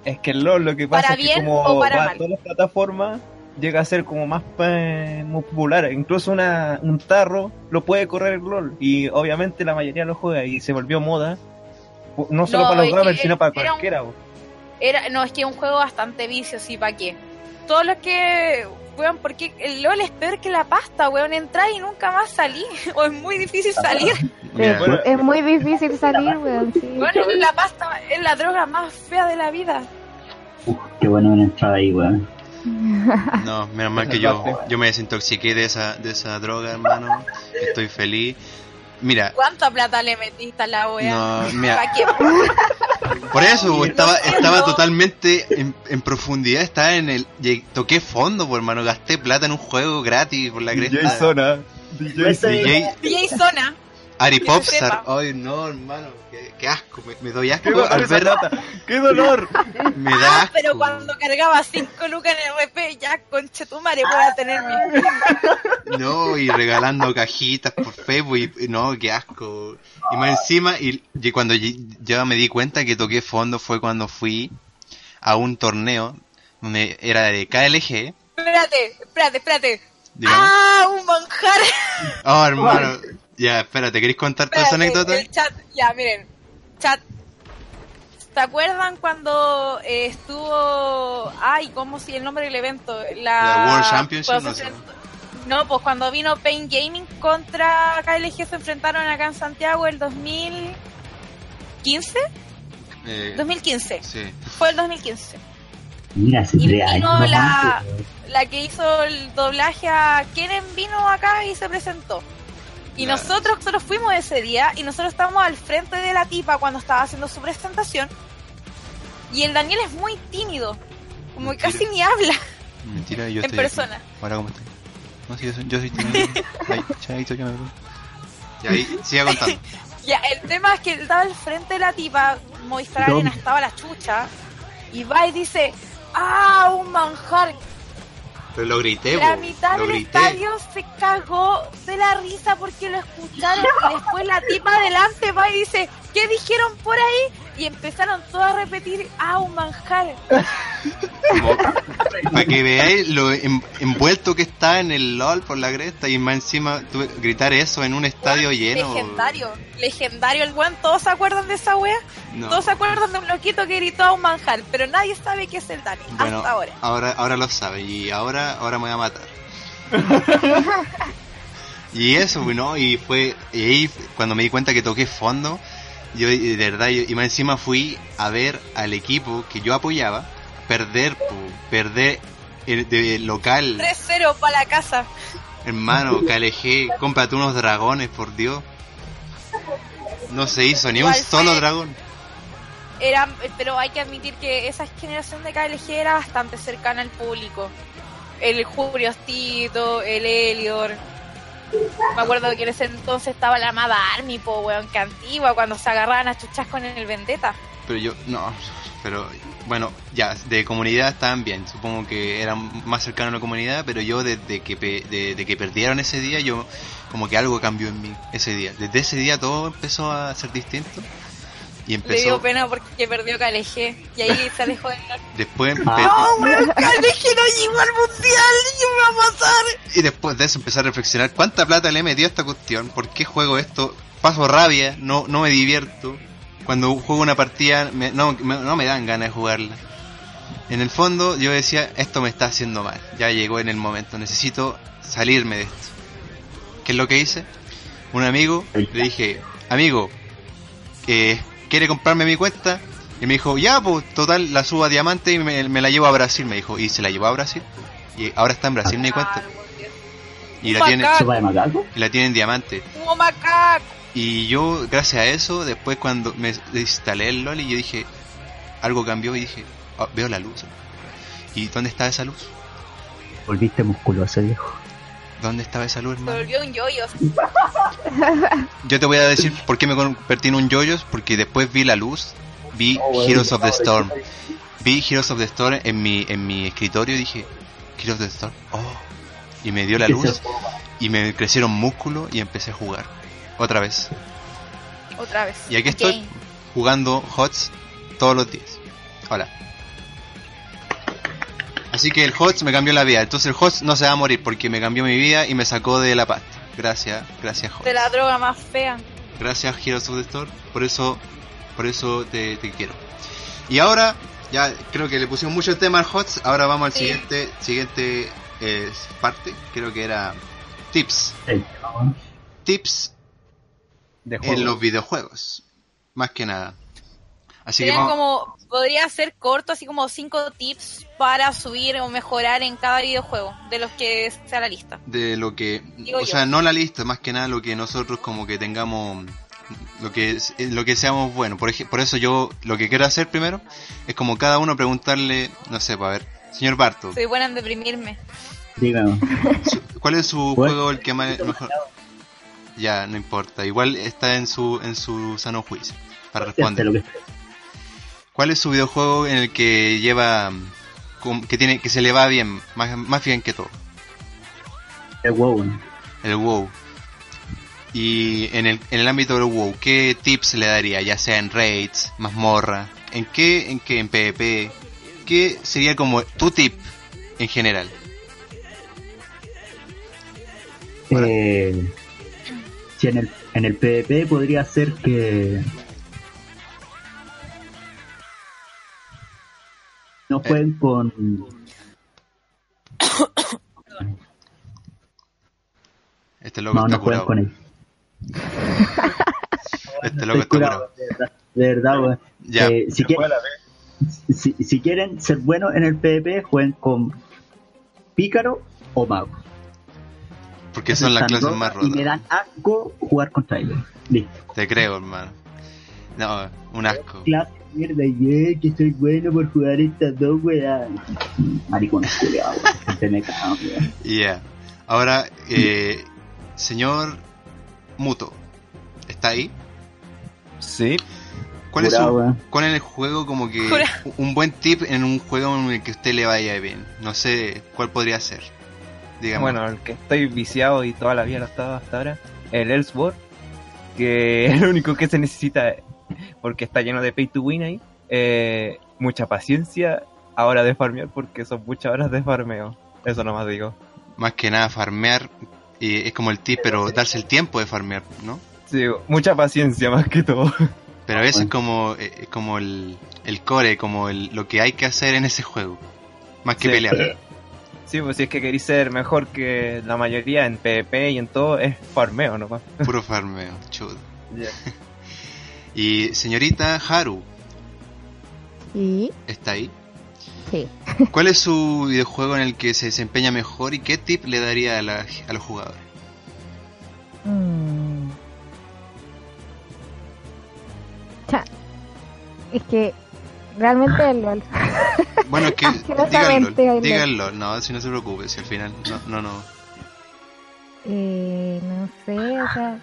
S3: es que el LOL lo que pasa
S4: para
S3: es que
S4: bien
S3: como
S4: o para
S3: va a todas las plataformas llega a ser como más, eh, popular. Incluso una, un tarro lo puede correr el LOL y obviamente la mayoría lo juega y se volvió moda. No solo
S4: No,
S3: para
S4: es
S3: los gamers,
S4: que
S3: sino para
S4: era un-
S3: cualquiera.
S4: Era, no, es que es un juego bastante vicio, sí, ¿para qué? Todos los que, weón, porque el LOL es peor que la pasta, weón, entrar y nunca más salir, o es muy difícil salir.
S1: Mira,
S3: Bueno,
S5: Es muy difícil salir, weón. Sí.
S4: Bueno, la pasta es la droga más fea de la vida.
S2: Uf, qué bueno una entrada ahí, weón.
S1: No, menos mal que yo, yo me desintoxiqué de esa, de esa droga, hermano. Estoy feliz. Mira,
S4: ¿Cuánta plata le metiste a la weá?
S1: no, mira,
S4: ¿Para qué?
S1: Por eso, estaba, estaba totalmente en, en profundidad, estaba en el... Toqué fondo, por hermano, gasté plata en un juego gratis por la
S3: DJ
S1: cresta.
S3: Zona. DJ
S2: Ese-
S1: DJ
S4: DJ Zona.
S1: Ari Popstar. Ay, no, hermano, qué, qué asco, me, me doy
S3: ¡Qué
S1: asco al ver...
S3: plata! ¡Qué dolor!
S1: Me da
S4: Ah,
S1: asco.
S4: pero cuando cargaba 5 lucas en RP, ya conchetumare voy a tener mi.
S1: No, y regalando cajitas por Facebook, y, no, qué asco. Y más encima, y, y cuando ya me di cuenta que toqué fondo fue cuando fui a un torneo donde era de KLG.
S4: Espérate, espérate, espérate.
S1: Digamos.
S4: ¡Ah! ¡Un manjar!
S1: Oh, hermano. Ya, espérate, ¿queréis contar toda esa anécdota?
S4: El chat, ya, miren. Chat. ¿Se acuerdan cuando eh, estuvo. Ay, ¿cómo si el nombre del evento? La,
S1: La World Championship, no
S4: se
S1: sé.
S4: enfrentó- No, pues cuando vino Pain Gaming contra KLG se enfrentaron acá en Santiago el 2015.
S1: Eh,
S4: 2015.
S1: sí.
S4: Fue el 2015.
S2: Mira, hace
S4: Y vino la- La que hizo el doblaje a Kenen vino acá y se presentó. Y nosotros, nosotros fuimos ese día y nosotros estábamos al frente de la tipa cuando estaba haciendo su presentación. Y el Daniel es muy tímido. Como que casi ni habla
S1: Mentira, yo
S4: en
S1: estoy
S4: persona.
S1: aquí. Ahora, ¿cómo estoy? No, sí, yo soy, yo soy tímido. Ay, chaito, ya me voy. Ya, ahí, siga contando.
S4: Ya, el tema es que él estaba al frente de la tipa, Movistar. Arena estaba la chucha. Y va y dice, ¡ah, un manjar!
S1: Pero lo grité,
S4: La mitad del
S1: grité.
S4: estadio se cagó de la risa porque lo escucharon y después la tipa adelante va y dice, ¿qué dijeron por ahí? Y empezaron todos a repetir, ah, un manjar.
S1: Para que veáis lo en- envuelto que está en el LOL por la cresta y más encima tuve- gritar eso en un estadio lleno.
S4: Legendario, legendario el buen, ¿todos se acuerdan de esa wea?
S1: No.
S4: Todos se acuerdan de un loquito que gritó a un manjar, pero nadie sabe qué es el Dani,
S1: Bueno,
S4: hasta ahora.
S1: ahora, ahora lo sabe y ahora, ahora me voy a matar. y eso, bueno, y fue, y ahí cuando me di cuenta que toqué fondo, yo de verdad, yo- y más encima fui a ver al equipo que yo apoyaba perder, po, perder el, de local,
S4: 3-0 para la casa.
S1: hermano, KLG, cómprate unos dragones, por Dios. No se hizo ni un solo
S4: fue-
S1: dragón.
S4: Era, pero hay que admitir que esa generación de KLG era bastante cercana al público. El Julio Astito, el Elior. Me acuerdo que en ese entonces estaba la amada Army, po, weón, que antigua, cuando se agarraban a chuchas con el Vendetta.
S1: Pero yo, no, pero bueno, ya, de comunidad estaban bien, supongo que eran más cercanos a la comunidad, pero yo desde que, pe- de, de que perdieron ese día, yo como que algo cambió en mí ese día. Desde ese día todo empezó a ser distinto y
S4: Le dio
S1: empezó,
S4: pena porque perdió KLG y ahí se alejó de
S1: después
S2: Ah.
S4: ¡No, weón! KLG no llegó al mundial, ¿qué me va a pasar?
S1: y después de eso empecé a reflexionar cuánta plata le he metido a esta cuestión, por qué juego esto, paso rabia, no, no me divierto, cuando juego una partida me- no, me, no me dan ganas de jugarla. En el fondo yo decía, esto me está haciendo mal, ya llegó en el momento, necesito salirme de esto. ¿Qué es lo que hice? Un amigo, le dije, amigo, eh, ¿quiere comprarme mi cuenta? Y me dijo, ya, pues total, la subo a diamante y me, me la llevo a Brasil, me dijo, y se la llevó a Brasil. Y ahora está en Brasil mi cuenta. Y la tiene, la tiene en diamante. Y yo, gracias a eso, después cuando me instalé el LOL y yo dije, algo cambió y dije, "Ah, veo la luz. ¿Y dónde está esa luz?
S2: Volviste musculoso, viejo.
S1: ¿Dónde estaba esa luz,
S4: Se volvió un yoyo.
S1: Yo te voy a decir por qué me convertí en un yoyos, porque después vi la luz, vi Heroes of the Storm. Vi Heroes of the Storm en mi, en mi escritorio y dije, Heroes of the Storm, oh. Y me dio la luz y me crecieron músculos y empecé a jugar. Otra vez.
S4: Otra vez.
S1: Y aquí estoy jugando HOTS todos los días. Hola. Así que el HOTS me cambió la vida. Entonces el HOTS no se va a morir porque me cambió mi vida y me sacó de la pasta. Gracias, gracias HOTS.
S4: De la droga más fea.
S1: Gracias Heroes of the Storm. Por eso, por eso te, te quiero. Y ahora, ya creo que le pusimos mucho tema al HOTS. Ahora vamos al
S4: Sí.
S1: siguiente, siguiente eh, parte. Creo que era tips.
S2: El-
S1: Tips
S3: De
S1: en los videojuegos. Más que nada. Así que vamos,
S4: como, podría ser corto, así como cinco tips para subir o mejorar en cada videojuego, de los que sea la lista.
S1: de lo que
S4: Digo
S1: o
S4: yo.
S1: sea no la lista más que nada lo que nosotros como que tengamos lo que en lo que seamos buenos. Por, ej- por eso yo lo que quiero hacer primero es como cada uno preguntarle, no sé, para ver, señor Barto,
S4: Soy buena en deprimirme.
S2: Dígame.
S1: ¿cuál es su
S2: Bueno.
S1: juego el que más mejor? Ya, no importa, igual está en su en su sano juicio para responder. ¿Cuál es su videojuego en el que lleva que tiene que se le va bien, más, más bien que todo?
S2: es WoW.
S1: El WoW. Y en el, en el ámbito del WoW, ¿qué tips le daría? Ya sea en raids, mazmorra, ¿en qué, en qué, en PvP? ¿Qué sería como tu tip en general?
S2: Eh, si en el, en el PvP podría ser que no jueguen con
S1: Este loco
S2: no,
S1: está
S2: no jueguen
S1: curado.
S2: con él.
S1: Este loco
S2: Estoy
S1: está
S2: curado,
S1: curado.
S2: de verdad, de verdad, weón.
S1: Ya,
S2: Eh, si, quieren, si, si quieren ser buenos en el PvP, jueguen con Pícaro o Mago.
S1: porque son las clases más
S2: rotas Y me dan asco jugar contra ellos. Listo.
S1: Te creo, hermano. No, un asco.
S2: Clase mierda, y eh, que soy bueno por jugar estas dos weas. Maricones culiados. Se me weón.
S1: Ya. Ahora, eh, señor Muto, ¿está ahí?
S3: Sí.
S1: ¿Cuál es,
S2: weón.
S1: ¿Cuál es el juego como que un buen tip en un juego en el que usted le vaya bien? No sé cuál podría ser. Dígame.
S3: Bueno, el que estoy viciado y toda la vida lo he estado hasta ahora, el Ellsworth, que es lo único que se necesita porque está lleno de pay to win ahí. Eh, mucha paciencia a hora de farmear porque son muchas horas de farmeo. Eso nomás digo.
S1: más que nada farmear eh, es como el tip, pero darse el tiempo de farmear, ¿no?
S3: Sí, mucha paciencia más que todo.
S1: Pero eso es
S2: Bueno.
S1: como eh, es como el, el core, como el, lo que hay que hacer en ese juego. Más que
S3: Sí.
S1: pelear.
S3: Sí, pues si es que queréis ser mejor que la mayoría en PvP y en todo, es farmeo nomás.
S1: Puro farmeo, chudo. Y señorita Haru,
S5: Y
S1: ¿está ahí?
S5: sí.
S1: ¿Cuál es su videojuego en el que se desempeña mejor y qué tip le daría a, la- a los jugadores?
S5: Mm. Cha. Es que realmente el LOL.
S1: Bueno, es que díganlo, díganlo, no, si no se preocupe, si al final no, no, no.
S5: Eh, no sé, o sea.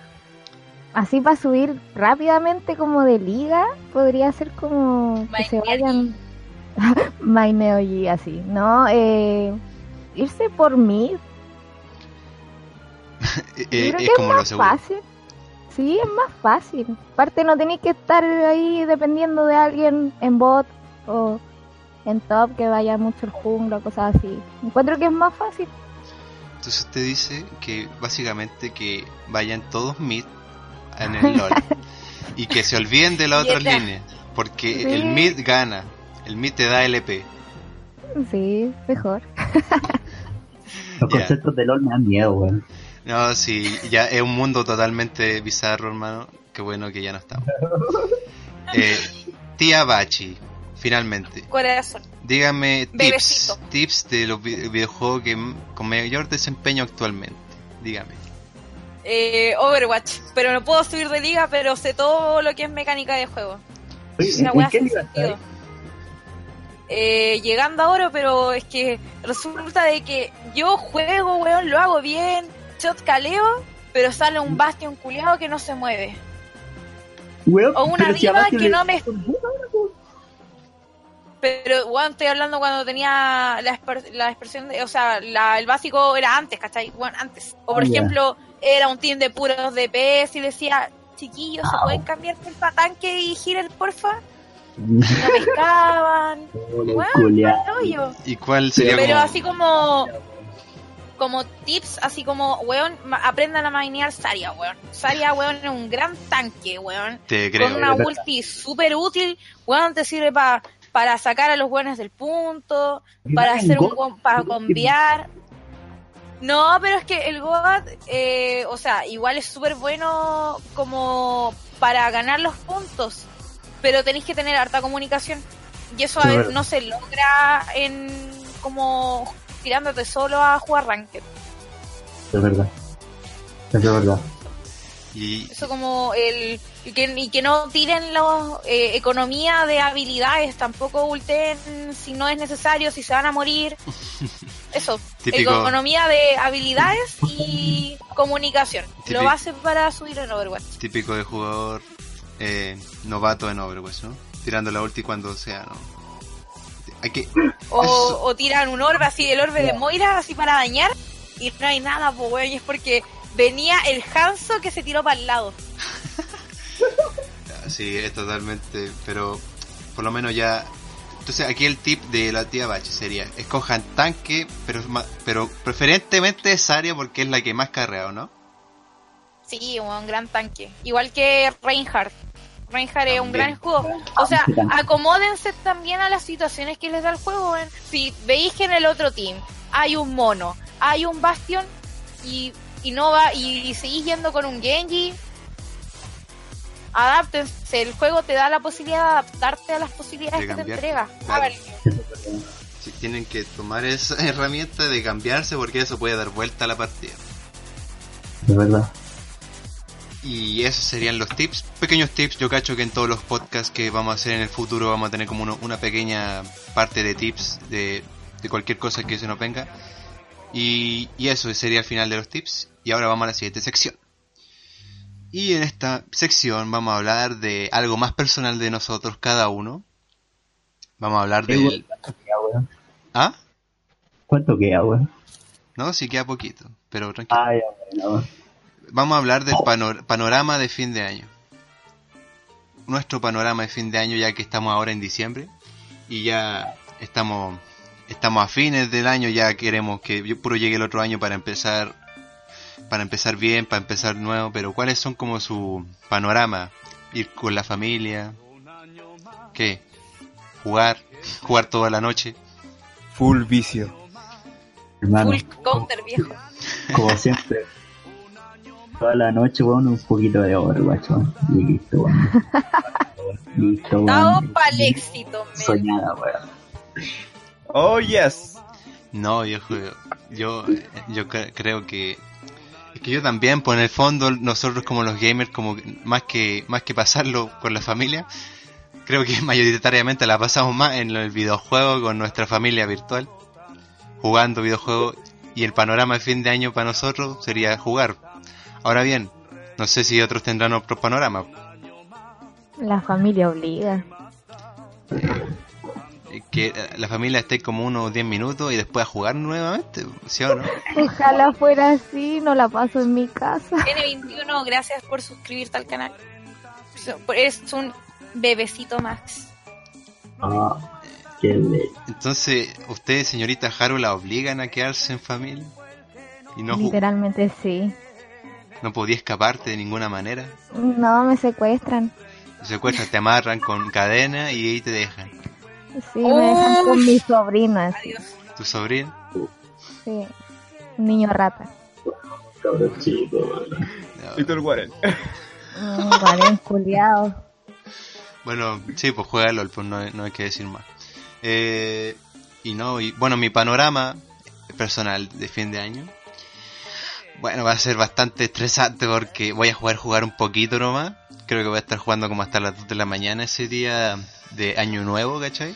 S5: Así para subir rápidamente como de liga, podría ser como que
S4: My
S5: se vayan. My Neo G, así, ¿no? Eh, irse por mí,
S1: Eh, eh,
S5: creo
S1: es
S5: que
S1: como
S5: es más fácil. Sí, es más fácil. Aparte no tenéis que estar ahí dependiendo de alguien en bot o en top que vaya mucho el jungla o cosas así. Encuentro que es más fácil.
S1: Entonces usted dice que básicamente que vayan todos mid en el LOL y que se olviden de las otras líneas, porque
S5: Sí.
S1: el mid gana, el mid te da LP.
S5: Sí, mejor.
S2: Los conceptos de LOL me dan miedo, weón.
S1: No, sí, ya es un mundo totalmente bizarro, hermano. Qué bueno que ya no estamos. Eh, tía Bachi, finalmente,
S4: Corazón.
S1: dígame tips, tips de los vi- videojuegos que con mayor desempeño actualmente. Dígame.
S4: Eh, Overwatch. Pero no puedo subir de liga, pero sé todo lo que es mecánica de juego. Una. Eh, llegando a oro, pero es que resulta de que yo juego, weón, lo hago bien, shot caleo, pero sale un bastion culiado que no se mueve.
S2: Weón,
S4: O una diva que no me- Pero, weón, estoy hablando cuando tenía la, la expresión de, o sea, la- el básico era antes, ¿cachai? Bueno, antes. O por
S2: Ah,
S4: ejemplo, era un team de puros DPS y decía, chiquillos, ¿se pueden cambiar el patanque y healer, porfa? No pescaban. Rollo.
S1: ¿Y cuál sería
S4: Pero
S1: como
S4: así como como tips, así como, weón, aprendan a mainear Saria, weón. Saria, weón, es un gran tanque, weón.
S1: te creo?
S4: Con una ulti súper útil, weón, te sirve pa- para sacar a los buenos del punto, para hacer un para conviar. No, pero es que el God, eh, o sea, igual es súper bueno como para ganar los puntos, pero tenéis que tener harta comunicación. Y eso a veces no se logra en como tirándote solo a jugar ranked.
S2: Es verdad. Es verdad.
S1: Y
S4: Eso como el... Y que, y que no tiren la economía de habilidades, tampoco ulten si no es necesario, si se van a morir. Eso,
S1: Típico.
S4: economía de habilidades y comunicación.
S1: Típico.
S4: Lo base para subir en Overwatch.
S1: típico de jugador eh, novato en Overwatch, ¿no? Tirando la ulti cuando sea, ¿no? Hay que...
S4: O, tiran un orbe así, el orbe de Moira, así para dañar, y no hay nada, pues weón, y es porque venía el Hanzo que se tiró para el lado.
S1: Sí, es totalmente... Pero por lo menos ya... Entonces aquí el tip de la tía Bache sería, escojan tanque, pero pero preferentemente esa área porque es la que más carrea, ¿o ¿no?
S4: Sí, un gran tanque. Igual que Reinhardt. Reinhardt es un gran escudo. O sea, acomódense también a las situaciones que les da el juego. weón. Si veis que en el otro team hay un mono, hay un bastión y, y no va y, seguís yendo con un Genji, adáptense. El juego te da la posibilidad de adaptarte a las posibilidades
S1: De
S4: que te entrega.
S1: Claro.
S4: A ver,
S1: Si tienen que tomar esa herramienta de cambiarse porque eso puede dar vuelta a la partida.
S2: De verdad.
S1: Y esos serían los tips, pequeños tips. Yo cacho que en todos los podcasts que vamos a hacer en el futuro vamos a tener como uno- una pequeña parte de tips de, de cualquier cosa que se nos venga. Y, y eso sería el final de los tips. Y ahora vamos a la siguiente sección. Y en esta sección vamos a hablar de algo más personal de nosotros, cada uno. Vamos a hablar del...
S2: ¿Cuánto queda, weón?
S1: ¿Ah?
S2: ¿Cuánto queda, weón?
S1: No, sí queda poquito, pero tranquilo.
S2: Ah.
S1: Vamos a hablar del pano- panorama de fin de año. Nuestro panorama de fin de año ya que estamos ahora en diciembre y ya estamos estamos a fines del año, ya queremos que yo puro llegue el otro año para empezar para empezar bien, para empezar nuevo, pero ¿cuáles son como su panorama? Ir con la familia, ¿qué? Jugar, jugar toda la noche.
S3: Full vicio.
S2: Hermano,
S4: full counter, viejo.
S2: como siempre. Toda la noche, weón, un poquito de Overwatch, weón. Y listo, weón. Listo,
S4: Dado
S2: weón.
S4: para el éxito.
S2: Soñada, weón.
S3: Oh, yes.
S1: No, viejo, yo, yo cre- creo que que yo también, pues en el fondo nosotros como los gamers, como más que más que pasarlo con la familia, creo que mayoritariamente la pasamos más en el videojuego con nuestra familia virtual, jugando videojuegos y el panorama de fin de año para nosotros sería jugar. Ahora bien, no sé si otros tendrán otros panoramas.
S5: La familia obliga.
S1: Que eh, la familia esté como unos 10 minutos y después a jugar nuevamente, ¿sí o no?
S5: Ojalá fuera así, no la paso en mi casa.
S4: N21, gracias por suscribirte al canal. Es un bebecito Max.
S2: Ah, qué le...
S1: Entonces, ¿ustedes, señorita Haru, la obligan a quedarse en familia? ¿Y no,
S5: Literalmente sí.
S1: no podía escaparte de ninguna manera?
S5: No, me secuestran.
S1: Te secuestran, te amarran con cadena y ahí te dejan.
S5: Sí, me dejan con mi sobrina. sí,
S4: Adiós.
S1: ¿Tu sobrino?
S5: sí. Un niño rata.
S2: cabrón chico, weón.
S1: No.
S3: Víctor Warren.
S5: Un guarén culiao.
S1: Bueno, sí, pues juega LOL, pues no, no hay que decir más. Eh, y no, y bueno, mi panorama personal de fin de año. Bueno, va a ser bastante estresante porque voy a jugar jugar un poquito nomás. Creo que voy a estar jugando como hasta las 2 de la mañana ese día de año nuevo, ¿cachai?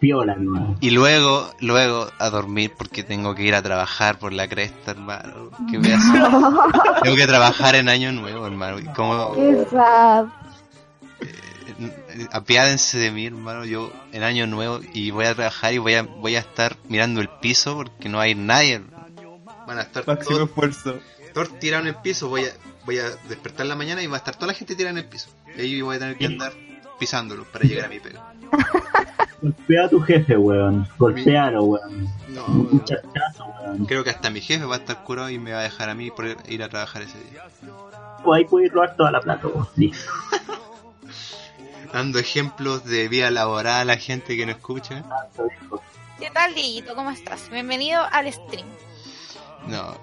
S2: Piola, hermano.
S1: Y luego, luego a dormir porque tengo que ir a trabajar por la cresta, hermano. ¿Qué voy a hacer? Tengo que trabajar en año nuevo, hermano. Y como,
S5: Qué sad.
S1: eh, apiádense de mí, hermano. Yo en año nuevo y voy a trabajar y voy a, voy a estar mirando el piso porque no hay nadie. Van a estar
S3: Máximo
S1: todos,
S3: esfuerzo.
S1: todos tirados en el piso. Voy a, voy a despertar en la mañana y va a estar toda la gente tirada en el piso. Y ahí voy a tener que andar pisándolo para llegar a mi pega.
S2: Golpea a tu jefe, weón. Golpealo, weón.
S1: No,
S2: Un chachazo, weón.
S1: creo que hasta mi jefe va a estar curado y me va a dejar a mí por ir a trabajar ese día.
S2: Pues ahí puedes robar toda la plata, weón. Listo.
S1: Dando ejemplos de vida laboral a la gente que no escucha.
S4: ¿Qué tal, Dieguito? ¿Cómo estás? Bienvenido al stream.
S1: No.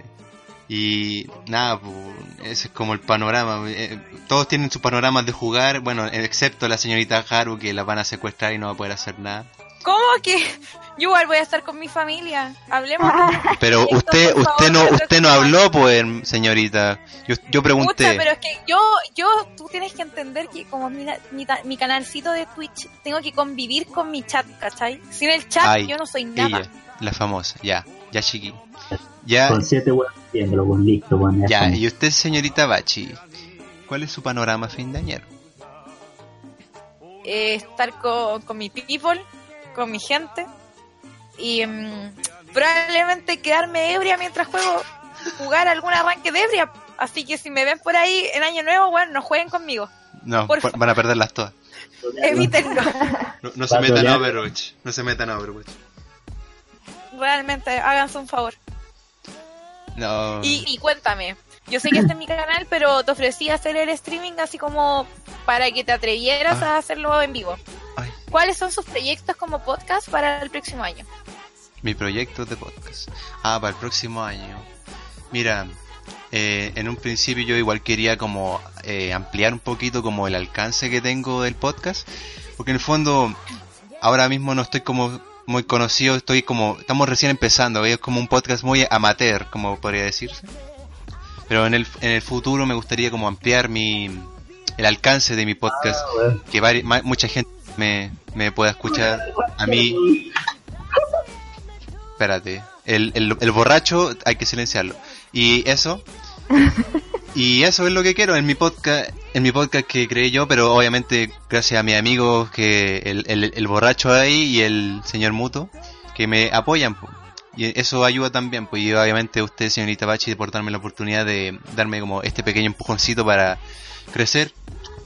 S1: Y nada, pues, ese es como el panorama. Eh, Todos tienen sus panoramas de jugar, bueno, excepto la señorita Haru que la van a secuestrar y no va a poder hacer nada.
S4: ¿Cómo que yo igual voy a estar con mi familia? Hablemos.
S1: Pero usted, usted
S4: favor,
S1: no, usted no habló, pues, señorita. Yo, yo pregunté.
S4: Pucha, pero es que yo, yo, tú tienes que entender que como mi, mi, mi canalcito de Twitch, tengo que convivir con mi chat, ¿cachai? Sin el chat
S1: Ay,
S4: yo no soy nada.
S1: Ella, la famosa, ya, ya chiqui. Ya,
S2: Con siete viéndolo, weón, listo, weón.
S1: ya,
S2: estamos.
S1: y usted, señorita Bachi, ¿cuál es su panorama fin de año?
S4: Eh, estar con, con mi people, con mi gente y mm, probablemente quedarme ebria mientras juego, jugar algún arranque de ebria. Así que si me ven por ahí en año nuevo, bueno, no jueguen conmigo.
S1: No,
S4: Por
S1: van a perderlas todas.
S4: Evítenlo.
S1: No, no se metan a. Overwatch, no se metan a Overwatch.
S4: Realmente, háganse un favor.
S1: No.
S4: Y, y cuéntame, yo sé que este es mi canal, pero te ofrecí hacer el streaming así como para que te atrevieras
S1: Ah.
S4: a hacerlo en vivo.
S1: Ay,
S4: ¿Cuáles son sus proyectos como podcast para el próximo año?
S1: mi proyecto de podcast. Ah, para el próximo año. Mira, eh, en un principio yo igual quería como eh, ampliar un poquito como el alcance que tengo del podcast, porque en el fondo ahora mismo no estoy como muy conocido, estoy como estamos recién empezando, es como un podcast muy amateur, como podría decirse. Pero en el en el futuro me gustaría como ampliar mi el alcance de mi podcast,
S2: Ah,
S1: que vari- ma- mucha gente me, me pueda escuchar a mí Espérate. El, el, el borracho hay que silenciarlo. Y eso. Y eso es lo que quiero en mi podcast, en mi podcast que creé yo, pero obviamente gracias a mis amigos que el, el, el borracho ahí y el señor Muto que me apoyan. po. Y eso ayuda también, pues y obviamente usted, señorita Bachi, por darme la oportunidad de darme como este pequeño empujoncito para crecer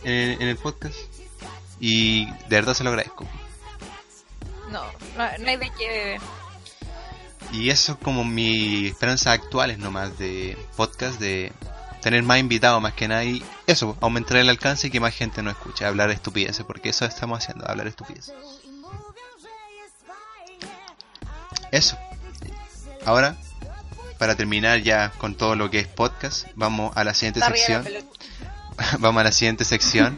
S1: en, en el podcast. Y de verdad se lo agradezco.
S4: No, no, no hay de qué beber.
S1: Y eso es como mi esperanza actuales nomás de podcast, de tener más invitados más que nada y eso, aumentar el alcance y que más gente nos escuche, hablar estupideces, porque eso estamos haciendo, hablar estupideces. Eso. Ahora, para terminar ya con todo lo que es podcast, vamos a la siguiente
S4: Está
S1: sección. vamos a la siguiente sección.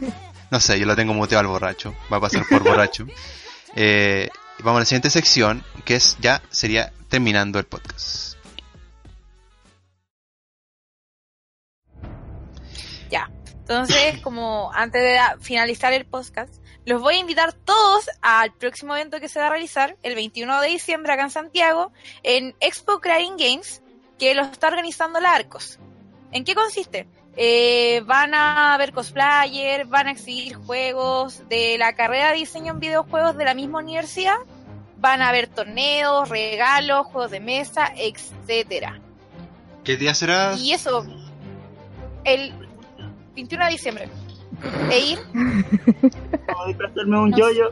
S1: No sé, yo lo tengo muteado al borracho. Va a pasar por borracho. Eh, vamos a la siguiente sección, que es ya sería terminando el podcast.
S4: Entonces, como antes de finalizar el podcast, los voy a invitar todos al próximo evento que se va a realizar el 21 de diciembre acá en Santiago, en Expo Crying Games, que lo está organizando la Arcos. ¿En qué consiste? Eh, van a ver cosplayer, van a exhibir juegos de la carrera de diseño en videojuegos de la misma universidad, van a ver torneos, regalos, juegos de mesa, etcétera.
S1: ¿Qué día será?
S4: Y eso, el 21 de diciembre. E ir,
S2: a disfrazarme un
S4: No
S2: yoyo.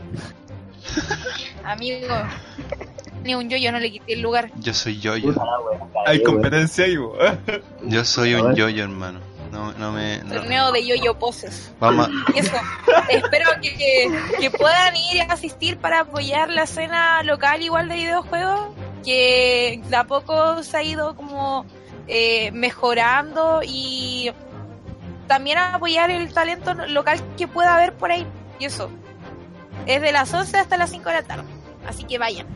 S4: amigo, ni un yo, yo no le quité el lugar.
S1: Yo soy yo-yo.
S2: La wea,
S3: Hay competencia ahí.
S1: Yo soy un yo-yo, hermano. No, no me. no.
S4: Torneo de yo-yo poses.
S1: Vamos,
S4: Y eso, espero que, que, que puedan ir a asistir para apoyar la escena local igual de videojuegos, que de a poco se ha ido como eh, mejorando y también apoyar el talento local que pueda haber por ahí. Y eso, es de las 11 hasta las 5 de la tarde. Así que vayan.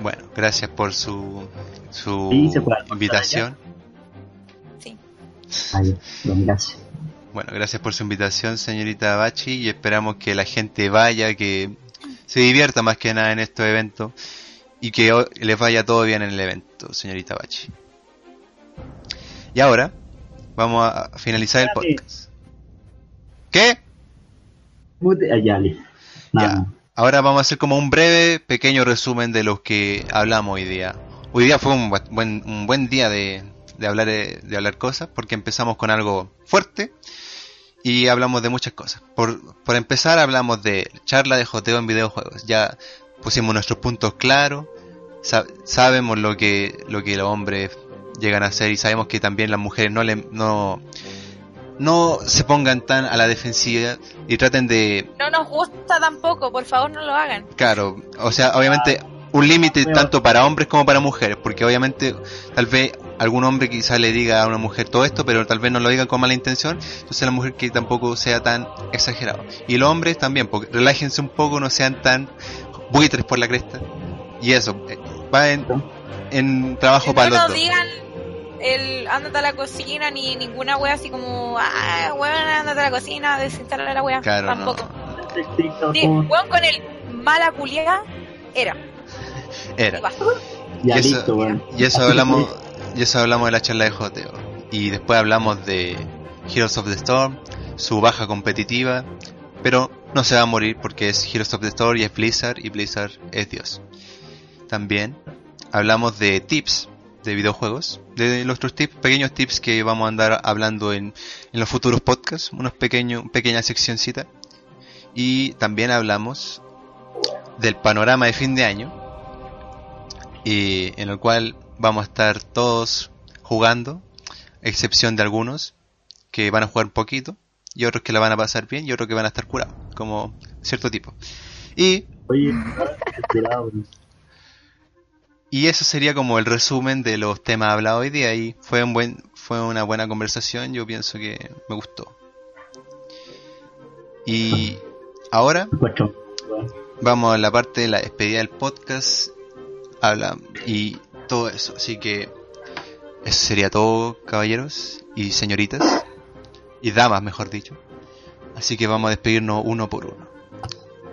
S1: bueno, gracias por su, su
S2: Sí,
S1: invitación.
S4: Sí.
S2: Gracias.
S1: Bueno, gracias por su invitación, señorita Bachi, y esperamos que la gente vaya, que se divierta más que nada en estos eventos y que les vaya todo bien en el evento, señorita Bachi. Y ahora vamos a finalizar el podcast. ¿Qué?
S2: Mute- ya.
S1: Ahora vamos a hacer como un breve, pequeño resumen de lo que hablamos hoy día. Hoy día fue un bu- buen, un buen día de, de hablar eh, de hablar cosas, porque empezamos con algo fuerte y hablamos de muchas cosas. Por, por empezar hablamos de charla de joteo en videojuegos. Ya pusimos nuestros puntos claros, sa- sabemos lo que, lo que los hombres llegan a hacer y sabemos que también las mujeres no le, no, no se pongan tan a la defensiva y traten de
S4: No nos gusta tampoco, por favor no lo hagan.
S1: Claro, o sea, obviamente un límite tanto para hombres como para mujeres, porque obviamente tal vez algún hombre quizá le diga a una mujer todo esto, pero tal vez no lo diga con mala intención, entonces la mujer que tampoco sea tan exagerado. Y los hombres también, porque relájense un poco, no sean tan buitres por la cresta. Y eso, eh, va en, en trabajo para
S4: no
S1: los
S4: nos
S1: dos.
S4: digan el ándate a la cocina ni ninguna wea así como, ah, weón, ándate a la cocina, desinstalar la wea.
S1: Claro,
S4: Tampoco.
S2: Estricto,
S4: Sí, weón con el mala culiada era.
S1: Era.
S4: Y basta.
S2: Ya
S1: y eso-. Y eso hablamos, y eso hablamos de la charla de joteo. Y después hablamos de Heroes of the Storm, su baja competitiva, pero no se va a morir porque es Heroes of the Storm y es Blizzard y Blizzard es Dios. También hablamos de tips de videojuegos, de nuestros tips, pequeños tips que vamos a andar hablando en, en los futuros podcasts, unos pequeños, pequeña seccioncita. Y también hablamos del panorama de fin de año, y en el cual vamos a estar todos jugando, excepción de algunos que van a jugar un poquito y otros que la van a pasar bien y otros que van a estar curados, como cierto tipo. Y,
S2: Oye, weón.
S1: Y eso sería como el resumen de los temas hablados hoy día. Y fue un buen fue una buena conversación, yo pienso que me gustó. Y ahora vamos a la parte de la despedida del podcast. Habla y todo eso. Así que eso sería todo caballeros y señoritas. Y damas mejor dicho. Así que vamos a despedirnos uno por uno.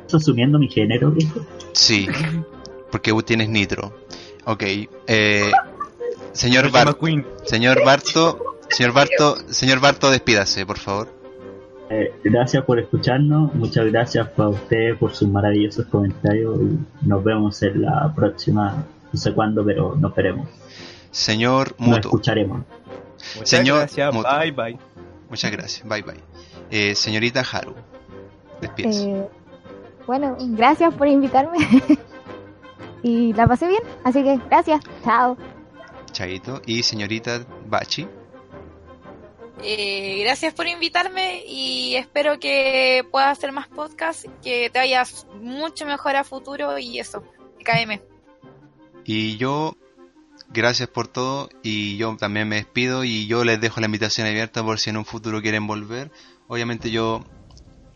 S2: ¿Estás asumiendo mi género, viejo?
S1: sí porque tú tienes nitro ok eh, señor Bar señor Barto señor Barto señor Barto despídase por favor
S2: Eh, gracias por escucharnos, muchas gracias para ustedes por sus maravillosos comentarios y nos vemos en la próxima, no sé cuándo, pero nos veremos,
S1: señor
S2: nos
S1: Muto
S2: escucharemos.
S3: Muchas
S1: Señor
S3: gracias.
S1: Moto.
S3: Bye bye.
S1: muchas gracias bye bye Eh, señorita Haru despídase
S5: Eh, bueno, gracias por invitarme. y la pasé bien, así que gracias. Chao.
S1: Chaito y señorita Bachi
S4: Eh, gracias por invitarme y espero que puedas hacer más podcasts, que te vayas mucho mejor a futuro y eso. KM.
S1: Y yo, gracias por todo y yo también me despido y yo les dejo la invitación abierta por si en un futuro quieren volver. Obviamente yo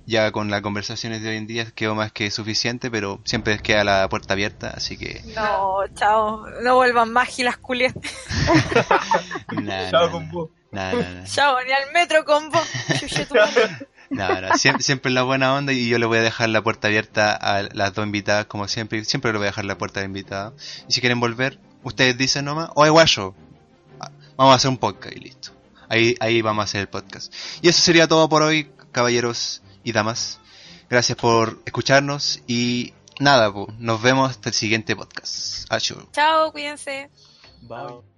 S1: ya con las conversaciones de hoy en día quedo más que suficiente, pero siempre les queda la puerta abierta, así que...
S4: No, chao. No vuelvan más gilas culias.
S1: Nada,
S3: Chao
S1: nada,
S3: con vos.
S1: nada, nada,
S4: Chao, ni al metro con vos. Chuche tu madre.
S1: nada, nada. Siempre, siempre la buena onda y yo le voy a dejar la puerta abierta a las dos invitadas como siempre. Siempre le voy a dejar la puerta de invitada. Y si quieren volver, ustedes dicen nomás, oye guayo, ah, vamos a hacer un podcast y listo. Ahí, ahí vamos a hacer el podcast. Y eso sería todo por hoy, caballeros y damas. Gracias por escucharnos y nada, po, nos vemos hasta el siguiente podcast. Achoo.
S4: Chao, cuídense.
S3: Bye.